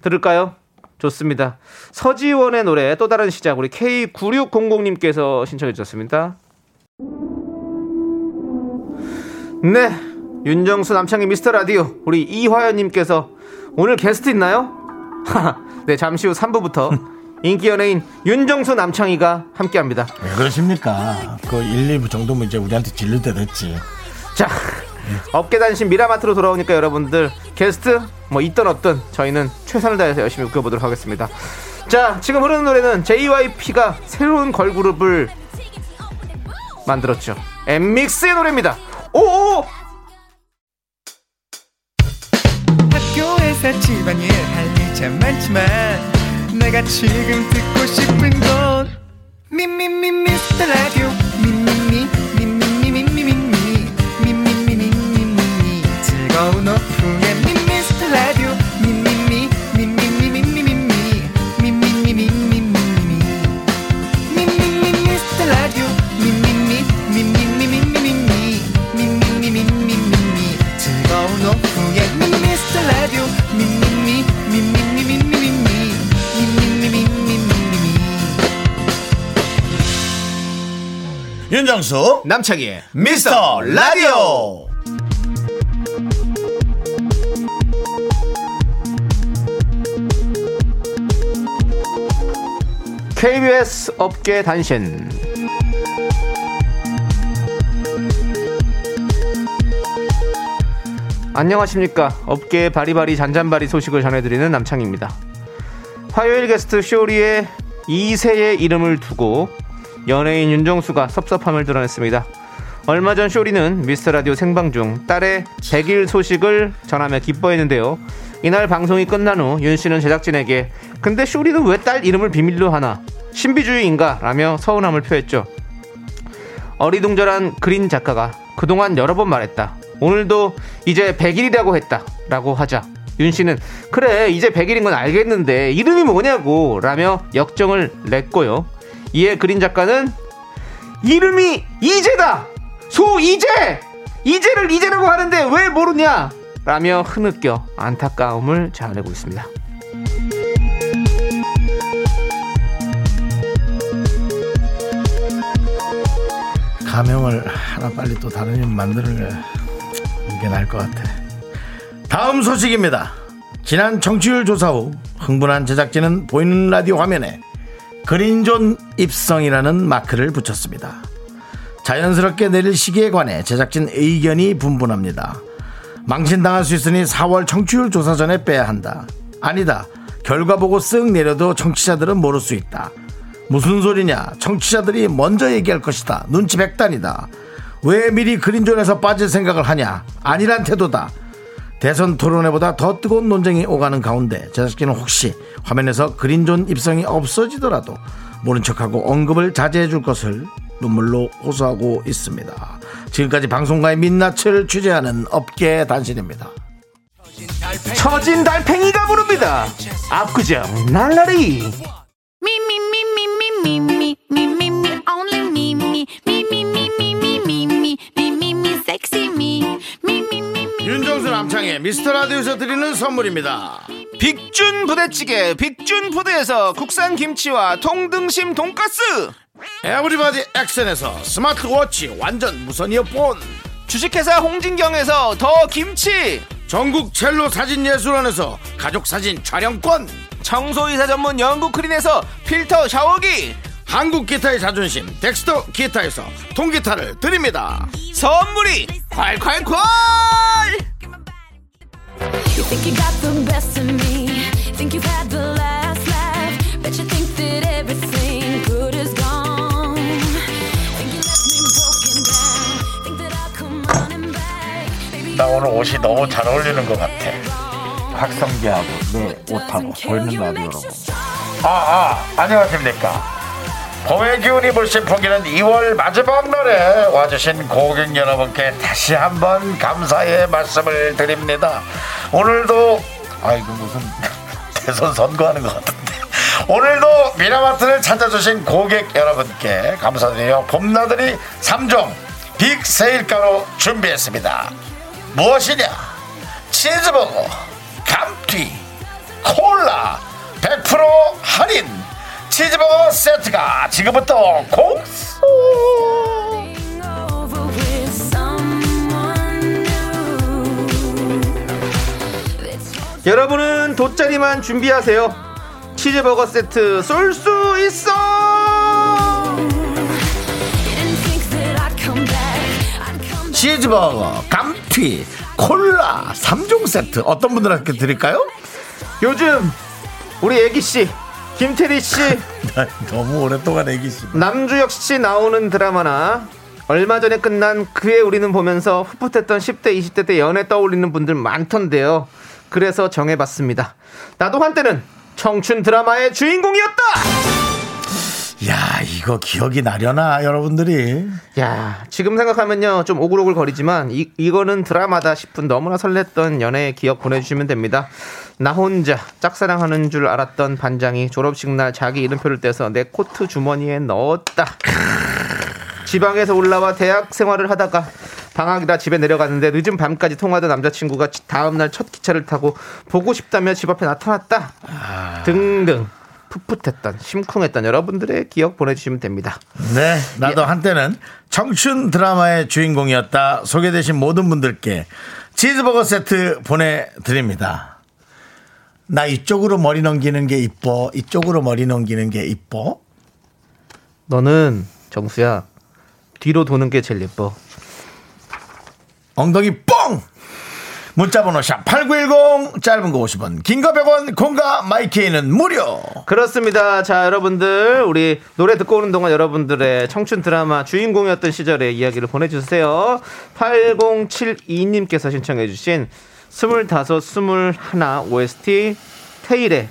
들을까요? 좋습니다. 서지원의 노래 또 다른 시작 우리 K9600님께서 신청해 주셨습니다. 네, 윤정수 남창희 미스터 라디오 우리 이화연 님께서 오늘 게스트 있나요? [LAUGHS] 네, 잠시 후 3부부터 [LAUGHS] 인기 연예인 윤정수 남창희가 함께 합니다. 왜 그러십니까? 그 1, 2부 정도면 이제 우리한테 질릴 때 됐지. 자, 업계 단신 미라마트로 돌아오니까 여러분들 게스트 뭐 있던 없던 저희는 최선을 다해서 열심히 웃겨보도록 하겠습니다. 자, 지금 흐르는 노래는 JYP가 새로운 걸그룹을 만들었죠. 엠믹스의 노래입니다. 오! 학교에서 집안일 할일참 많지만 내가 지금 듣고 싶은 건 미미미 미스터 라디오 미미미 윤정수 남창희의 미스터 라디오. KBS 업계 단신. 안녕하십니까. 업계의 바리바리 잔잔바리 소식을 전해드리는 남창입니다. 화요일 게스트 쇼리의 2세의 이름을 두고 연예인 윤정수가 섭섭함을 드러냈습니다. 얼마 전 쇼리는 미스터 라디오 생방 중 딸의 100일 소식을 전하며 기뻐했는데요. 이날 방송이 끝난 후 윤 씨는 제작진에게 근데 쇼리는 왜 딸 이름을 비밀로 하나? 신비주의인가? 라며 서운함을 표했죠. 어리둥절한 그린 작가가 그동안 여러 번 말했다. 오늘도 이제 100일이라고 했다. 라고 하자. 윤 씨는 그래 이제 100일인 건 알겠는데 이름이 뭐냐고 라며 역정을 냈고요. 이에 그린 작가는 이름이 이재다. 소 이재. 이재를 이재라고 하는데 왜 모르냐? 라며 흐느껴 안타까움을 자아내고 있습니다. 가명을 하나 빨리 또 다른 이름 만드는 게 나을 것 같아. 다음 소식입니다. 지난 정치율 조사 후 흥분한 제작진은 보이는 라디오 화면에 그린존 입성이라는 마크를 붙였습니다. 자연스럽게 내릴 시기에 관해 제작진 의견이 분분합니다. 망신당할 수 있으니 4월 청취율 조사 전에 빼야 한다. 아니다. 결과 보고 쓱 내려도 청취자들은 모를 수 있다. 무슨 소리냐? 청취자들이 먼저 얘기할 것이다. 눈치 백단이다. 왜 미리 그린존에서 빠질 생각을 하냐? 아니란 태도다. 대선 토론회보다 더 뜨거운 논쟁이 오가는 가운데 제작진은 혹시 화면에서 그린존 입성이 없어지더라도 모른 척하고 언급을 자제해 줄 것을 눈물로 호소하고 있습니다. 지금까지 방송가의 민낯을 취재하는 업계 단신입니다. 처진 달팽이가 부릅니다. 압구정 날라리. 윤정수 남창희 미스터 라디오에서 드리는 선물입니다. 빅준 부대찌개 빅준 푸드에서 국산 김치와 통등심 돈가스. 에브리바디 액션에서 스마트워치 완전 무선 이어폰. 주식회사 홍진경에서 더 김치. 전국 첼로 사진 예술원에서 가족 사진 촬영권. 청소이사 전문 영국 크린에서 필터 샤워기. 한국 기타의 자존심 덱스터 기타에서 통기타를 드립니다. 선물이 콸콸콸 You think you got the best of me? Think you've had the last laugh? Bet you think that everything good is gone. Think you left me broken down? Think that I'll come running back? Baby, 나 오늘 옷이 너무 잘 어울리는 것 같아. 확성기하고 내 옷하고 보이는 라디오 여러분. 아, 아, 안녕하십니까. 봄의 기운이 물씬 풍기는 2월 마지막 날에 와주신 고객 여러분께 다시 한번 감사의 말씀을 드립니다. 오늘도, 아이고, 무슨 [LAUGHS] 대선 선거하는 것 같은데. 오늘도 미라마트를 찾아주신 고객 여러분께 감사드리며 봄나들이 3종 빅 세일가로 준비했습니다. 무엇이냐? 치즈버거, 감튀, 콜라, 100% 할인, 치즈버거 세트가 지금부터 공수! 여러분은 돗자리만 준비하세요 치즈버거 세트 쏠 수 있어. 치즈버거, 감튀, 콜라 3종 세트 어떤 분들한테 드릴까요? 요즘 우리 애기씨 김태리 씨. [LAUGHS] 너무 오랫동안 애기시 남주혁 씨 나오는 드라마나 얼마 전에 끝난 그의 우리는 보면서 풋풋했던 10대 20대 때 연애 떠올리는 분들 많던데요. 그래서 정해봤습니다. 나도 한때는 청춘 드라마의 주인공이었다! 야 이거 기억이 나려나 여러분들이? 야 지금 생각하면요 좀 오글오글 거리지만 이, 이거는 드라마다 싶은 너무나 설렜던 연애의 기억 보내주시면 됩니다 나 혼자 짝사랑하는 줄 알았던 반장이 졸업식 날 자기 이름표를 떼서 내 코트 주머니에 넣었다 지방에서 올라와 대학 생활을 하다가 방학이라 집에 내려갔는데 늦은 밤까지 통화하던 남자친구가 다음날 첫 기차를 타고 보고 싶다며 집 앞에 나타났다 등등 풋풋했던 심쿵했던 여러분들의 기억 보내주시면 됩니다 네, 나도 한때는 청춘 드라마의 주인공이었다. 소개되신 모든 분들께 치즈버거 세트 보내드립니다. 나 이쪽으로 머리 넘기는 게 이뻐. 이쪽으로 머리 넘기는 게 이뻐. 너는 정수야 뒤로 도는 게 제일 예뻐. 엉덩이 뻥! 문자번호 샵 8910 짧은 거 50원 긴 거 100원 콩과 my K는 무료 그렇습니다. 자, 여러분들, 우리 노래 듣고 오는 동안 여러분들의 청춘 드라마 주인공이었던 시절의 이야기를 보내주세요. 8072님께서 신청해 주신 25, 21 OST 테일의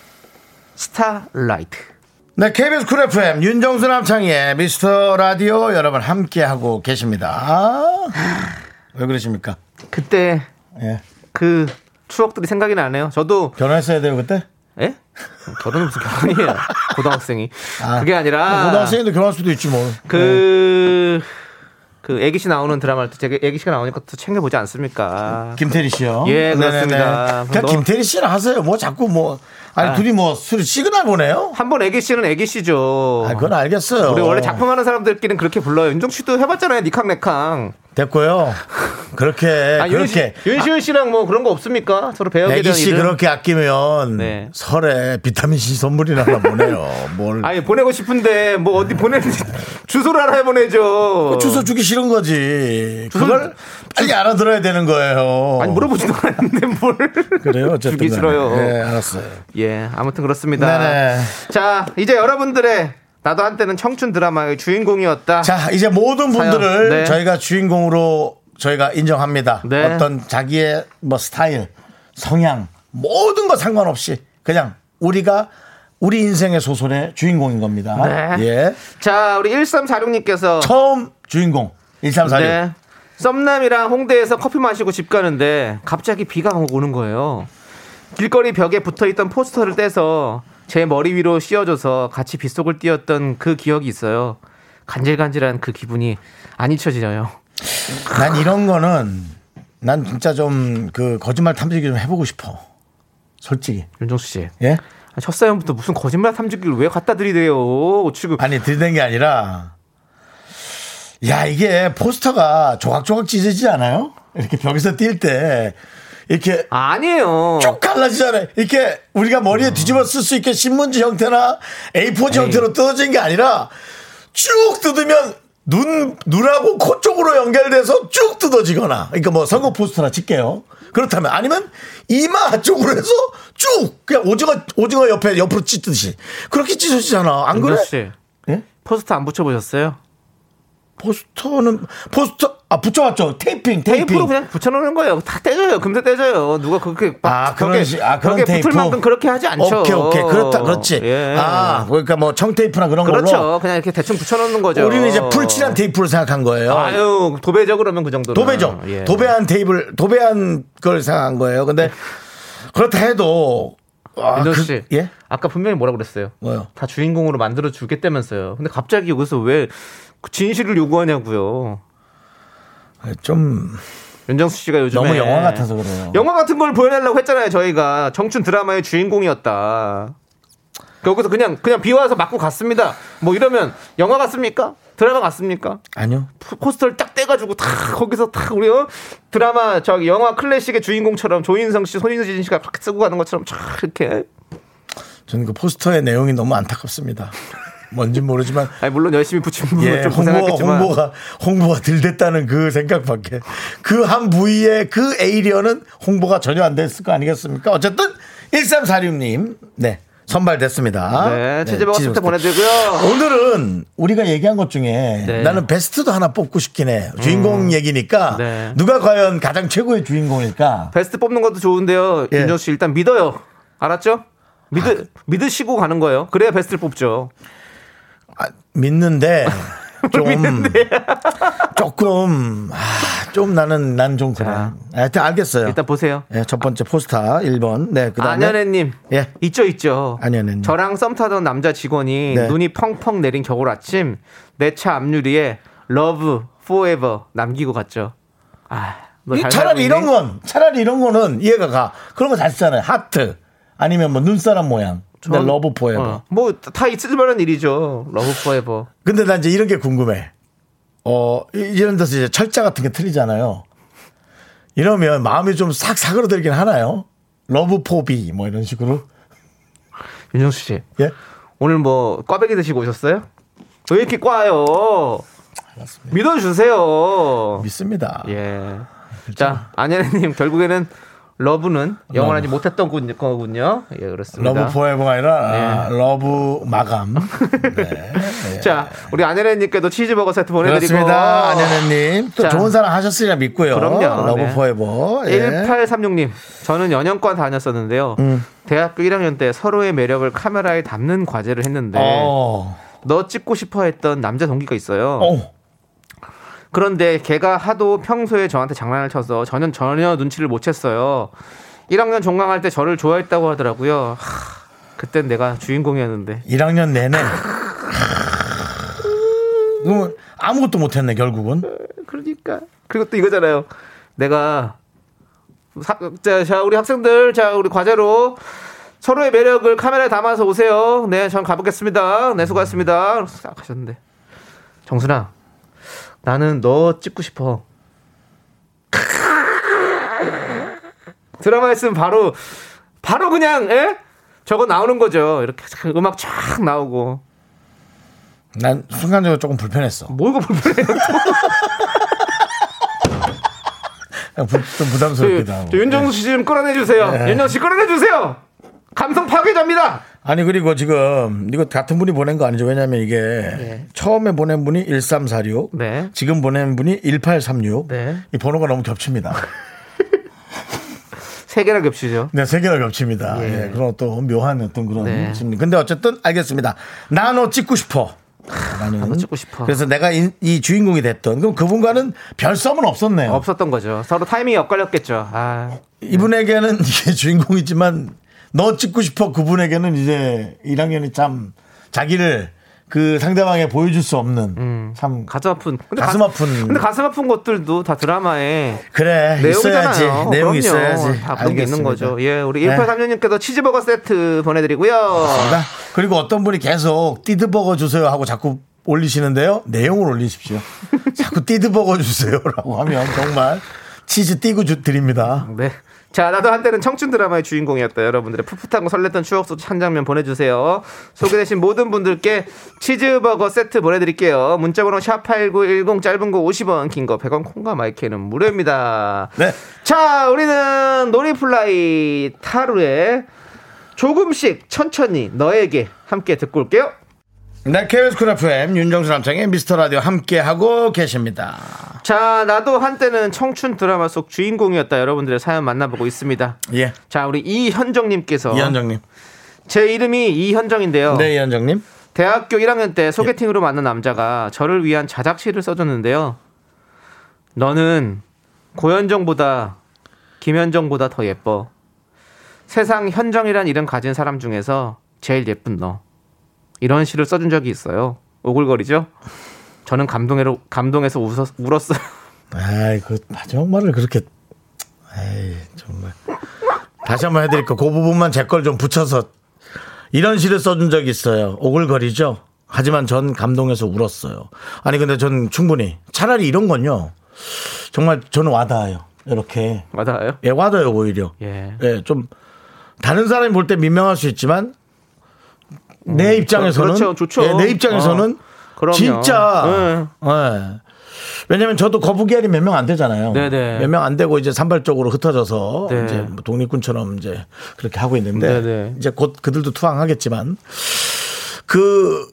Starlight. 네 KBS Cool FM 윤정수 남창희의 미스터 라디오 여러분 함께하고 계십니다 왜 그러십니까 그때 예. 그 추억들이 생각이 나네요. 저도 결혼했어야 돼요 그때 예? 결혼은 무슨 결혼이에요? 고등학생이. 아, 그게 아니라 고등학생인데 결혼할 수도 있지 뭐 그, 그 애기 씨 나오는 드라마를 또 제가 애기 씨가 나오니까 또 챙겨보지 않습니까? 김태리 씨요. 예, 네네네. 그렇습니다. 그냥 너- 김태리 씨랑 하세요. 뭐 자꾸 뭐 아니 아. 둘이 뭐 술을 시그널 보내요? 한 번 애기 씨는 애기 씨죠. 아, 그건 알겠어요. 우리 원래 작품하는 사람들끼리는 그렇게 불러요. 윤정 씨도 해봤잖아요. 니캉내캉. 됐고요. 그렇게 아, 그렇게 윤시, 윤시윤 씨랑 뭐 그런 거 없습니까? 서로 배우게 애기 되는 씨 일은. 그렇게 아끼면 네. 설에 비타민 C 선물이나 하나 보내요. 뭘 아니 보내고 싶은데 뭐 어디 보내는지 [LAUGHS] 주소를 알아야 보내죠. 주소 주기 싫은 거지. 주소- 그걸 빨리 알아들어야 되는 거예요. 아니 물어보지도 않았는데 뭘. 그래요. 어쨌든 주기 싫어요. 네, 알았어요. 예, 아무튼 그렇습니다. 네네. 자, 이제 여러분들의 나도 한때는 청춘 드라마의 주인공이었다. 자, 이제 모든. 분들을 네. 저희가 주인공으로 저희가 인정합니다. 네. 어떤 자기의 뭐 스타일, 성향, 모든 거 상관없이 그냥 우리가 우리 인생의 소설의 주인공인 겁니다. 네. 예. 자, 우리 1346님께서 처음 주인공 1346. 네. 썸남이랑 홍대에서 커피 마시고 집 가는데 갑자기 비가 오는 거예요. 길거리 벽에 붙어 있던 포스터를 떼서 제 머리 위로 씌워줘서 같이 빗속을 뛰었던 그 기억이 있어요. 간질간질한 그 기분이 안 잊혀지려요. 난 이런 거는 난 진짜 좀 그 거짓말 탐지기 좀 해보고 싶어. 솔직히. 윤정수 씨. 예? 첫 사연부터 무슨 거짓말 탐지기를 왜 갖다 드리대요? 지금 아니 들이댄 게 아니라 야 이게 포스터가 조각조각 찢어지지 않아요? 이렇게 벽에서 뛸 때 이렇게 아니에요. 쭉 갈라지잖아요. 이렇게 우리가 머리에 뒤집어 쓸 수 있게 신문지 형태나 A4 에이. 형태로 뜯어진 게 아니라 쭉 뜯으면 눈, 눈하고 코 쪽으로 연결돼서 쭉 뜯어지거나. 그러니까 뭐 선거 포스터나 찍게요. 그렇다면 아니면 이마 쪽으로 해서 쭉 그냥 오징어, 오징어 옆에 옆으로 찢듯이. 그렇게 찢어지잖아. 안 그래? 씨. 예? 포스터 안 붙여 보셨어요? 포스터는, 포스터, 아, 붙여왔죠. 테이핑, 테이핑. 테이프로 그냥 붙여놓는 거예요. 다 떼져요. 금세 떼져요. 누가 그렇게 막 아, 그런 아, 그런 테이프. 붙을 만큼 그렇게 하지 않죠. 오케이, 오케이. 그렇다, 그렇지. 예. 아, 그러니까 뭐 청테이프나 그런 그렇죠. 걸로. 그냥 이렇게 대충 붙여놓는 거죠. 우리는 이제 풀칠한 테이프를 생각한 거예요. 아유, 도배죠, 그러면 그 정도는. 도배죠. 예. 도배한 테이블, 도배한 걸 생각한 거예요. 근데 그렇다 해도 아, 윤정 그- 씨. 예? 아까 분명히 뭐라 그랬어요? 뭐요? 다 주인공으로 만들어 주겠다면서요. 근데 갑자기 여기서 왜그 진실을 요구하냐고요. 좀 윤정수 씨가 요즘에 너무 영화 같아서 그래요. 영화 같은 걸 보여내려고 했잖아요. 저희가 정춘 드라마의 주인공이었다. 여기서 그냥 그냥 비 와서 맞고 갔습니다. 뭐 이러면 영화 같습니까? 드라마 같습니까? 아니요. 포- 포스터를 딱 떼가지고 다 거기서 다 우리 어? 드라마 저기 영화 클래식의 주인공처럼 조인성 씨, 손예진 씨가 막 쓰고 가는 것처럼 쫙 이렇게. 저는 그 포스터의 내용이 너무 안타깝습니다. 뭔진 모르지만 [LAUGHS] 아니 물론 열심히 붙인 분은 예, 좀 홍보. 홍보가 홍보가 덜 됐다는 그 생각밖에 그 한 부위의 그 area는 홍보가 전혀 안 됐을 거 아니겠습니까? 어쨌든 1346님 네 선발됐습니다. 네, 체제버거 치즈 스테 보내드리고요. 오늘은 우리가 얘기한 것 중에 네. 나는 베스트도 하나 뽑고 싶긴 해. 주인공 얘기니까 네. 누가 과연 가장 최고의 주인공일까? 베스트 뽑는 것도 좋은데요. 예. 윤정 씨 일단 믿어요. 알았죠? 믿으 믿으시고 가는 거예요. 그래야 베스트를 뽑죠. 아, 믿는데 [LAUGHS] 좀 조금 아, 좀 나는 난 좀 그래. 자. 하여튼 알겠어요. 일단 보세요. 예, 첫 번째 포스터 1번. 네, 그다음에 안현애님. 예. 있죠, 있죠. 안현애님. 저랑 썸 타던 남자 직원이 네. 눈이 펑펑 내린 겨울 아침 내 차 앞유리에 love forever 남기고 갔죠. 아, 너이잘 차라리 이런? 건 차라리 이런 거는 이해가 가. 그런 거 잘 쓰잖아요. 하트 아니면 뭐 눈사람 모양. 전- love forever. 어, 뭐다 있을 만한 일이죠. love forever. [LAUGHS] 근데 난 이제 이런 게 궁금해. 어, 이- 이런 데서 이제 철자 같은 게 틀리잖아요. 이러면 마음이 좀 싹 사그러들긴 하나요? love 포비 뭐 이런 식으로. 윤정수 씨. 예? 오늘 뭐 꽈배기 드시고 오셨어요? 왜 이렇게 꽈요? 믿어주세요. 믿습니다. 예. 자, 안현애님 결국에는 love는 영원하지 못했던 군- 거군요. 예, 그렇습니다. 러브 포에버가 아니라 아, love 마감. 네. [LAUGHS] 자, 우리 안현애님께도 치즈버거 세트 보내드리고. 그렇습니다. 안현애님. 또 자. 좋은 사랑 하셨으리라 믿고요. 그럼요. love 네. forever. 예. 1836님, 저는 연영과 다녔었는데요. 음. 대학교 1학년 때 서로의 매력을 카메라에 담는 과제를 했는데, 어. 너 찍고 싶어 했던 남자 동기가 있어요. 어. 그런데 걔가 하도 평소에 저한테 장난을 쳐서 저는 전혀 눈치를 못 챘어요. 1학년 종강할 때 저를 좋아했다고 하더라고요. 하, 그땐 내가 주인공이었는데. 1학년 내내. [LAUGHS] 그러면 아무것도 못했네 결국은. 그러니까. 그리고 또 이거잖아요. 내가 사- 자, 자, 우리 학생들, 자, 우리 과제로 서로의 매력을 카메라에 담아서 오세요. 네, 전 가보겠습니다. 네, 수고하셨습니다. 싹 하셨는데. 정순아, 나는 너 찍고 싶어. 드라마 했으면 바로, 바로 그냥, 예? 저거 나오는 거죠. 이렇게 음악 쫙 나오고. 난 순간적으로 조금 불편했어. 뭐 이거 불편해요. 부, 좀 부담스럽기도 하고. 저 윤정수 씨 좀 끌어내 주세요. 네. 윤정수 씨 끌어내 주세요. 감성 파괴자입니다. 아니 그리고 지금 이거 같은 분이 보낸 거 아니죠? 왜냐면 이게 처음에 보낸 분이 1346, 네. 지금 보낸 분이 1836. 네. 이 번호가 너무 겹칩니다. [LAUGHS] 세 개나 겹치죠. 네, 세 개가 겹칩니다. 예. 예, 그런 또 묘한 어떤 그런 네. 심리. 근데 어쨌든 알겠습니다. 나너 찍고 싶어. 나너 찍고 싶어. 그래서 내가 이, 이 주인공이 됐던 그럼 그분과는 별 썸은 없었네요. 없었던 거죠. 서로 타이밍이 엇갈렸겠죠. 아, 이분에게는 [LAUGHS] 이게 주인공이지만 너 찍고 싶어 그분에게는 이제 1학년이 참 자기를 그 상대방에 보여줄 수 없는 참 음. 가슴 아픈. 근데 가슴 가- 아픈 근데 가슴 아픈 것들도 다 드라마에 그래 내용이잖아요. 있어야지 내용 그럼요. 있어야지 다 그런 게 있는. 거죠. 예, 우리 네. 1836님께도 치즈버거 세트 보내드리고요. 맞습니다. 그리고 어떤 분이 계속 띠드버거 주세요 하고 자꾸 올리시는데요. 내용을 올리십시오. 자꾸 띠드버거 주세요라고 하면 정말 치즈 띠고 주, 드립니다. 네. 자, 나도 한때는 청춘 드라마의 주인공이었다. 여러분들의 풋풋하고 설렜던 추억 속 한 장면 보내주세요. 소개되신 모든 분들께 치즈버거 세트 보내드릴게요. 문자번호 샵8910 짧은 거 50원, 긴 거 100원, 콩과 마이크는 무료입니다. 네. 자, 우리는 놀이플라이 타루의 조금씩 천천히 너에게 함께 듣고 올게요. 네, KBS 쿨 FM 윤정수 남창의 미스터 라디오 함께 하고 계십니다. 자, 나도 한때는 청춘 드라마 속 주인공이었다. 여러분들의 사연 만나보고 있습니다. 예. 자, 우리 이현정님께서 이현정님. 제 이름이 이현정인데요. 네, 이현정님. 대학교 1학년 때 소개팅으로 만난 남자가 저를 위한 자작시를 써줬는데요. 너는 고현정보다 김현정보다 더 예뻐. 세상 현정이란 이름 가진 사람 중에서 제일 예쁜 너. 이런 시를 써준 적이 있어요. 오글거리죠? 저는 감동해로, 감동해서 웃었, 울었어요. 아이, 그 마지막 말을 그렇게. 에이, 정말. 다시 한번 해드릴게요. 그 부분만 제 걸 좀 붙여서 이런 시를 써준 적이 있어요. 오글거리죠? 하지만 전 감동해서 울었어요. 아니, 근데 전 충분히 차라리 이런 건요. 정말 저는 와닿아요. 이렇게. 맞아요? 예, 와닿아요, 오히려. 예. 예, 좀 다른 사람이 볼 때 민망할 수 있지만 내 입장에서는 그렇죠. 좋죠. 예, 내 입장에서는 어. 진짜 예. 왜냐면 저도 거북이알이 몇 명 안 되잖아요. 네네. 몇명 안 되고 이제 산발적으로 흩어져서 네. 이제 뭐 독립군처럼 이제 그렇게 하고 있는데 네네. 이제 곧 그들도 투항하겠지만 그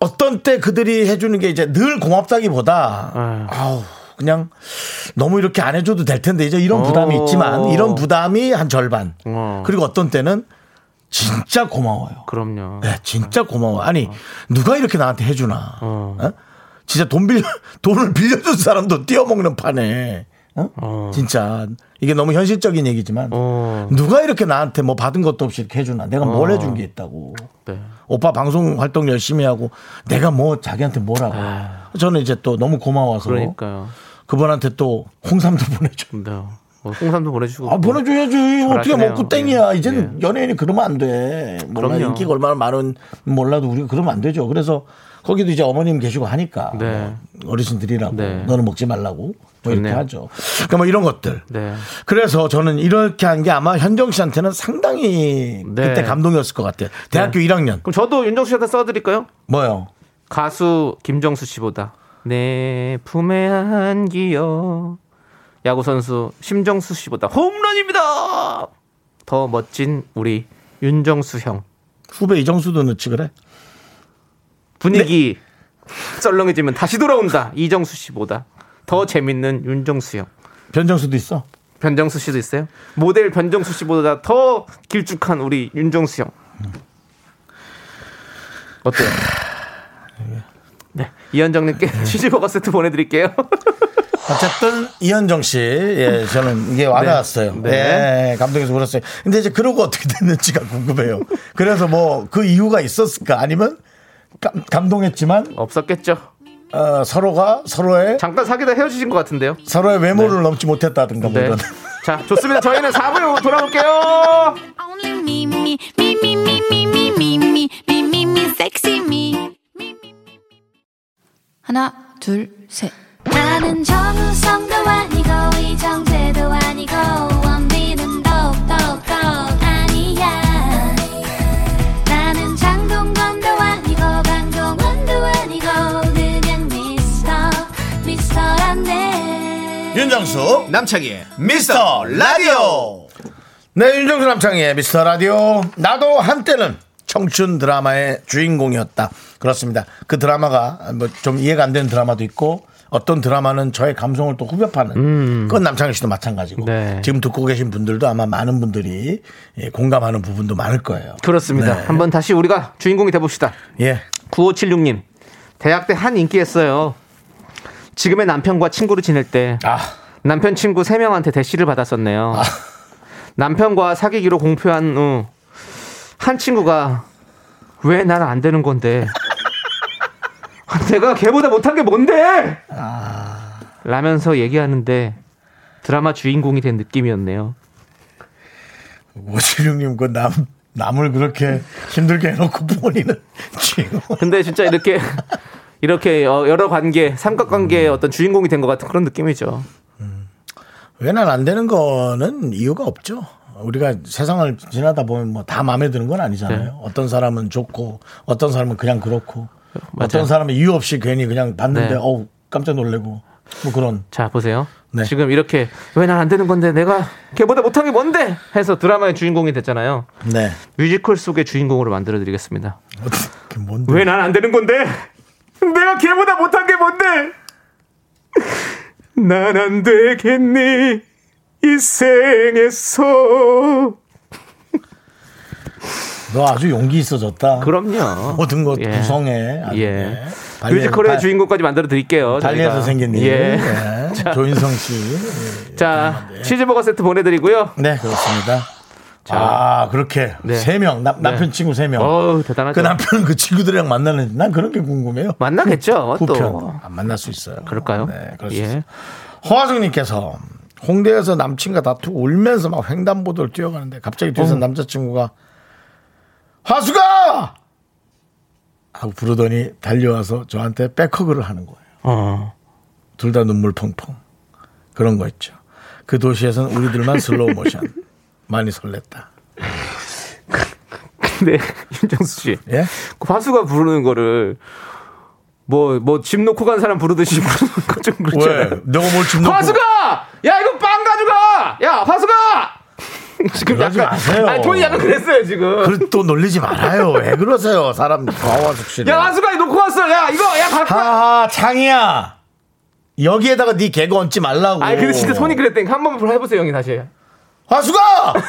어떤 때 그들이 해주는 게 이제 늘 고맙다기보다 아유. 아우 그냥 너무 이렇게 안 해줘도 될 텐데 이제 이런 부담이 어. 있지만 이런 부담이 한 절반 어. 그리고 어떤 때는 진짜 고마워요. 그럼요. 네, 진짜 고마워. 아니 누가 이렇게 나한테 해주나? 어. 어? 진짜 돈 빌려 [LAUGHS] 돈을 빌려준 사람도 뛰어먹는 판에. 어? 어. 진짜 이게 너무 현실적인 얘기지만 어. 누가 이렇게 나한테 뭐 받은 것도 없이 이렇게 해주나? 내가 뭘 어. 해준 게 있다고? 네. 오빠 방송 활동 열심히 하고 내가 뭐 자기한테 뭐라고? 저는 이제 또 너무 고마워서 아. 그러니까요. 그분한테 또 홍삼도 [LAUGHS] 보내줘. 네. 뭐 홍삼도 보내주고. 아, 보내줘야지. 어떻게 잘하시네요. 먹고 땡이야. 예. 이제는 연예인이 그러면 안 돼. 몰라. 그럼요. 인기가 얼마나 많은 몰라도 우리가 그러면 안 되죠. 그래서 거기도 이제 어머님 계시고 하니까. 네. 뭐 어르신들이라고. 네. 너는 먹지 말라고. 뭐 이렇게 좋네요. 하죠. 그러니까 뭐 이런 것들. 네. 그래서 저는 이렇게 한 게 아마 현정 씨한테는 상당히 네. 그때 감동이었을 것 같아요. 대학교 1학년. 그럼 저도 윤정수 씨한테 써드릴까요? 뭐요? 가수 김정수 씨보다 내 품에 안기어 야구 선수 심정수 씨보다 홈런입니다. 더 멋진 우리 윤정수 형. 후배 이정수도 넣지 그래? 분위기 썰렁해지면 다시 돌아온다. 이정수 씨보다 더 재밌는 윤정수 형. 변정수도 있어. 변정수 씨도 있어요. 모델 변정수 씨보다 더 길쭉한 우리 윤정수 형. 어때요? 네, 이현정님께 [LAUGHS] 치즈버거 세트 보내드릴게요. [LAUGHS] 어쨌든 이현정 씨, 예, 저는 이게 와닿았어요. 네. 네. 예, 감독에서 울었어요. 근데 이제 그러고 어떻게 됐는지가 궁금해요. 그래서 뭐 그 이유가 있었을까? 아니면 감, 감동했지만 없었겠죠. 어, 서로가 서로의 잠깐 사귀다 헤어지신 것 같은데요. 서로의 외모를 네. 넘지 못했다든가 뭐 네. 이런. 자, 좋습니다. 저희는 4부로 돌아올게요. 하나, 둘, 셋. 나는 정우성도 아니고 이정재도 아니고 원빈은 더욱더 아니야. 나는 장동건도 아니고 강동원도 아니고 그냥 미스터 미스터란데. 윤정수 남창희의 미스터 라디오. 네 윤정수 남창희의 미스터 라디오. 나도 한때는 청춘 드라마의 주인공이었다. 그렇습니다. 그 드라마가 뭐 좀 이해가 안 되는 드라마도 있고 어떤 드라마는 저의 감성을 또 후벼 파는 그건 남창희 씨도 마찬가지고 네. 지금 듣고 계신 분들도 아마 많은 분들이 예, 공감하는 부분도 많을 거예요 그렇습니다. 네. 한번 다시 우리가 주인공이 돼봅시다. 예 9576님. 대학 때 한 인기였어요. 지금의 남편과 친구로 지낼 때 아, 남편 친구 3명한테 대시를 받았었네요. 남편과 사귀기로 공표한 후 한 친구가 왜난안 되는 건데 [LAUGHS] 내가 걔보다 못한 게 뭔데 라면서 얘기하는데 드라마 주인공이 된 느낌이었네요. 오칠육님 그 남 남을 그렇게 힘들게 해놓고 본인은 지금 근데 진짜 이렇게 이렇게 어, 여러 관계 삼각관계의 어떤 주인공이 된 것 같은 그런 느낌이죠. 왜난 안 되는 거는 이유가 없죠. 우리가 세상을 지나다 보면 뭐 다 마음에 드는 건 아니잖아요. 네. 어떤 사람은 좋고 어떤 사람은 그냥 그렇고 맞아요. 어떤 사람은 이유 없이 괜히 그냥 봤는데 네. 어우 깜짝 놀래고 뭐 그런 자 보세요. 네. 지금 이렇게 왜 난 안 되는 건데 내가 걔보다 못한 게 뭔데 해서 드라마의 주인공이 됐잖아요. 네 뮤지컬 속의 주인공으로 만들어 드리겠습니다. 어떻게 [LAUGHS] 뭔데 왜난 안 되는 건데? 내가 걔보다 못한 게 뭔데? [LAUGHS] 난 안 되겠니? 이 생에서. 너 아주 용기 있어졌다. 그럼요. 모든 것 예. 구성에 예. 네. 뮤지컬의 발- 주인공까지 만들어 드릴게요. 저희가. 생긴 일. 예. 예. [LAUGHS] 조인성 씨. 예. 자, 치즈버거 세트 보내드리고요. 네 그렇습니다. 아 그렇게 네. 세 명 남편 친구 세 명. 어우, 대단하죠. 그 남편은 그 친구들이랑 만나는지 난 그런 게 궁금해요. 만나겠죠, 또. 후편 안 만날 수 있어요. 그럴까요? 네, 그럴 수 예. 있어요. 허화성님께서 홍대에서 남친과 다투고 울면서 막 횡단보도를 뛰어가는데 갑자기 뒤에서 남자친구가 화수가 하고 부르더니 달려와서 저한테 back hug를 하는 거예요. 어. 둘 다 눈물 펑펑 그런 거 있죠. 그 도시에서는 우리들만 슬로우 모션 [LAUGHS] 많이 설렜다. 근데, 윤정수 씨. 예? 그 화수가 부르는 거를 뭐, 뭐, 짐 놓고 간 사람 부르듯이 부르는 거 좀 그렇지 왜? 내가 뭘 짐 놓고 화수가! 야, 이거 빵 가져가! 야, 화수가! 지금 그러지 약간, 마세요. 아니, 돈이 약간 그랬어요, 지금. 그걸 또 놀리지 말아요. 왜 그러세요? 사람 과화숙 씨를. 야, 화수가 이거 놓고 왔어! 야, 이거, 야, 갖고 와! 하하 창이야. 여기에다가 네 개그 얹지 말라고. 아니, 근데 진짜 손이 그랬다니까. 한 번만 해보세요, 형이 다시. 화수가! [LAUGHS]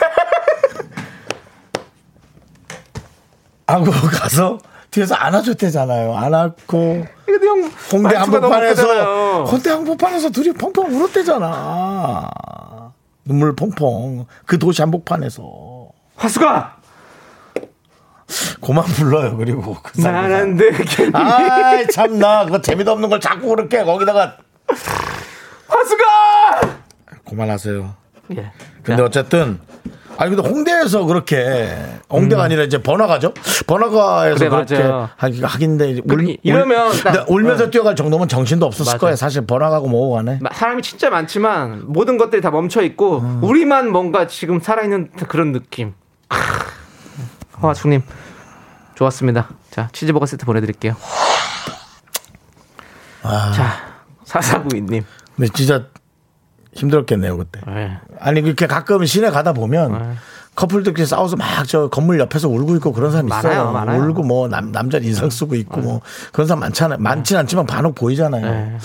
하고 가서 뒤에서 안아줬대잖아요. 안았고 근데 형, 홍대 한복판에서. 홍대 한복판에서 둘이 펑펑 울었대잖아. 눈물 펑펑 그 도시 한복판에서 화수가! 그만 불러요. 그리고 그 사람. 난안 되겠니? 아이 참나 그거 재미도 없는 걸 자꾸 그렇게 거기다가 화수가! 그만하세요. 예. 근데 어쨌든 아니 근데 홍대에서 그렇게 홍대가 아니라 이제 번화가죠. 번화가에서 그래, 그렇게 맞아요. 하긴데 울, 이러면 울, 딱- 근데 울면서 어. 뛰어갈 정도면 정신도 없었을 맞아요. 거예요. 사실 번화가고 뭐고 간에. 마- 사람이 진짜 많지만 모든 것들이 다 멈춰 있고 음. 우리만 뭔가 지금 살아있는 그런 느낌. 허화숙님 좋았습니다. 자 치즈버거 세트 보내드릴게요. 아. 자 사사구이님 근데 진짜 힘들었겠네요 그때. 예. 아니 그렇게 가끔 시내 가다 보면 네. 커플들끼리 싸워서 막 저 건물 옆에서 울고 있고 그런 사람 많아요, 있어요. 많아요. 울고 뭐 남, 남자 인상 쓰고 있고 뭐 그런 사람 많잖아요. 많진 않지만 간혹 보이잖아요. 네.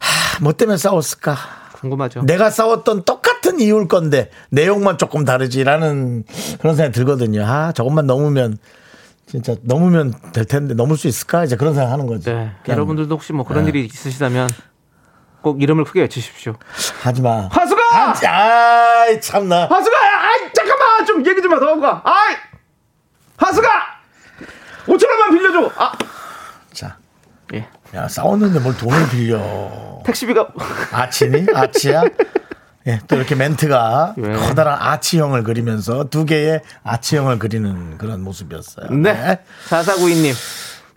하, 뭐 때문에 싸웠을까? 궁금하죠. 내가 싸웠던 똑같은 이유일 건데 내용만 조금 다르지라는 그런 생각이 들거든요. 아 저것만 넘으면 진짜 넘으면 될 텐데 넘을 수 있을까? 이제 그런 생각 하는 거죠. 네. 여러분들도 혹시 뭐 그런 네. 일이 있으시다면 꼭 이름을 크게 외치십시오. 하지 마. 하수가! 아이 참나. 하수가! 아이, 잠깐만! 좀 얘기 좀 하다 가. 아이! 하수가! 5천원만 빌려줘! 아! 자, 예. 야 싸웠는데 뭘 돈을 빌려? 택시비가. 아치니? 아치야? 예, 또 이렇게 멘트가 예. 커다란 아치형을 그리면서 두 개의 아치형을 그리는 그런 모습이었어요. 네. 4492님.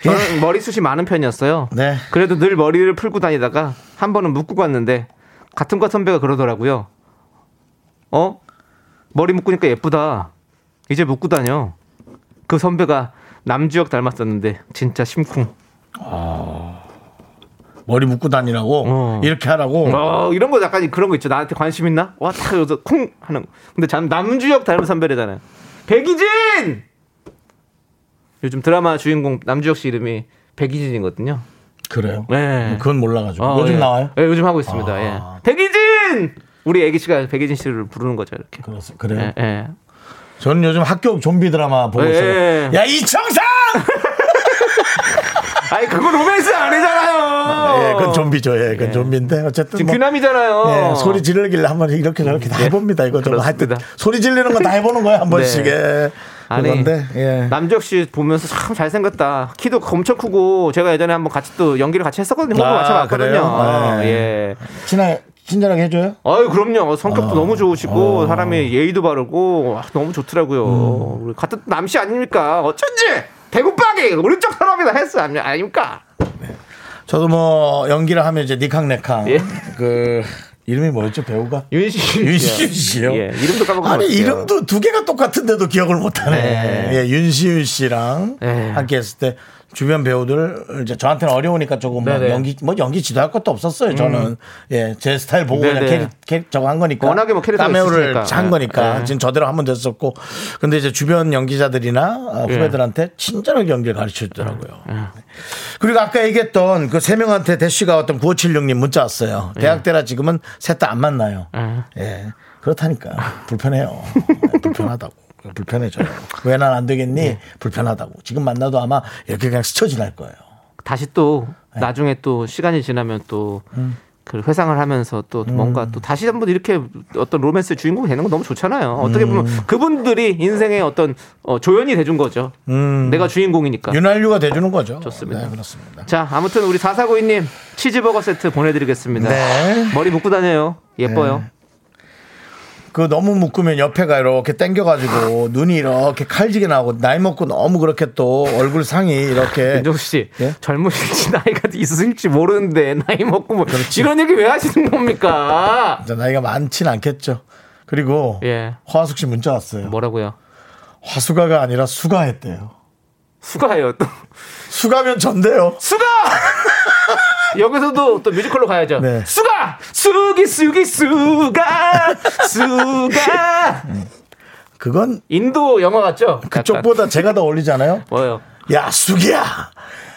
저는 머리숱이 많은 편이었어요. 네. 그래도 늘 머리를 풀고 다니다가 한 번은 묶고 갔는데 같은 과 선배가 그러더라고요. 어? 머리 묶으니까 예쁘다. 이제 묶고 다녀. 그 선배가 남주혁 닮았었는데 진짜 심쿵. 머리 묶고 다니라고 어. 이렇게 하라고. 어, 이런 거 약간 그런 거 있죠. 나한테 관심 있나? 와, 딱 여기서 쿵 하는. 거. 근데 참 남주혁 닮은 선배래잖아요. 백이진! 요즘 드라마 주인공 남주혁 씨 이름이 백이진이거든요. 그래요? 네. 그건 몰라가지고 어, 요즘 예. 나와요? 예, 요즘 하고 있습니다. 아. 예. 백이진! 우리 애기 씨가 백이진 씨를 부르는 거죠, 이렇게. 그렇습- 그래요. 예, 예. 저는 요즘 학교 좀비 드라마 보고 예. 있어요. 야 이청상! [LAUGHS] 아니, 그거 로맨스 아니잖아요. 예, 그건 좀비죠. 예, 그건 예. 좀비인데 어쨌든 지금 뭐, 귀남이잖아요. 예, 소리 지르길래 한번 이렇게 저렇게 다 예. 해봅니다. 이거 좀 하여튼. 소리 지르는 거 다 해보는 거야 한 번씩. [LAUGHS] 네. 예. 아니, 예. 남주혁 씨 보면서 참 잘생겼다. 키도 엄청 크고 제가 예전에 한번 같이 또 연기를 같이 했었거든요. 호흡을 아, 맞춰봤거든요. 그래요? 어, 네. 예. 친하 친절하게 해줘요? 아유 그럼요. 성격도 어. 너무 좋으시고 어. 사람이 예의도 바르고 와, 너무 좋더라고요. 음. 우리 같은 남씨 아닙니까? 어쩐지 대구빵이 오른쪽 사람이다 했어 아니- 아닙니까? 저도 뭐 연기를 하면 이제 니캉 네캉 예. 그 이름이 뭐였죠 배우가? 윤시 윤시윤 씨요. 예, 이름도 까먹었어요. 아니 이름도 두 개가 똑같은데도 기억을 못하네. 네. 예, 윤시윤 씨랑 네. 함께했을 때 주변 배우들 이제 저한테는 어려우니까 조금 막 네네. 음. 연기 뭐 연기 지도할 것도 없었어요. 저는 예제 스타일 보고 그냥 네네. 캐릭, 캐릭 저거 한 거니까 워낙에 뭐 캐릭터가 카메오를. 한 거니까 네. 지금 저대로 하면 됐었고 근데 이제 주변 연기자들이나 어, 예. 후배들한테 친절하게 연기를 가르쳐 주더라고요. 예. 그리고 아까 얘기했던 그 세 명한테 대쉬가 어떤 9576님 문자 왔어요. 대학 때라 지금은 셋 다 안 만나요. 예. 예. 그렇다니까. 불편해요. 예, 불편하다고. 불편해져요. 왜 난 안 되겠니? 불편하다고. 지금 만나도 아마 이렇게 그냥 스쳐 지날 거예요. 다시 또 네. 나중에 또 시간이 지나면 또 음. 그 회상을 하면서 또 뭔가 또 다시 한번 이렇게 어떤 로맨스의 주인공이 되는 건 너무 좋잖아요. 어떻게 보면 음. 그분들이 인생의 어떤 어, 조연이 돼준 거죠. 내가 주인공이니까. 음. 윤활유가 돼주는 거죠. 좋습니다. 네, 그렇습니다. 자, 아무튼 우리 4492님 치즈버거 세트 보내드리겠습니다. 네. 머리 묶고 다녀요. 예뻐요. 그 너무 묶으면 옆에가 이렇게 당겨가지고 눈이 이렇게 칼지게 나오고 나이 먹고 너무 그렇게 또 얼굴 상이 이렇게 윤정수 씨, 예? 젊으실지 나이가 있으실지 모르는데 나이 먹고 뭐 이런 얘기 왜 하시는 겁니까? 나이가 많진 않겠죠. 그리고 예. 화숙 씨 문자 왔어요. 뭐라고요? 화수가가 아니라 수가했대요. 수가예요. 또 수가면 전데요. 수가! [LAUGHS] 여기서도 또 뮤지컬로 가야죠. 네. 수가! 수기 수기 수가! 수가! 그건 인도 영화 같죠? 약간. 그쪽보다 제가 더 어울리잖아요. 뭐요? 야 수기야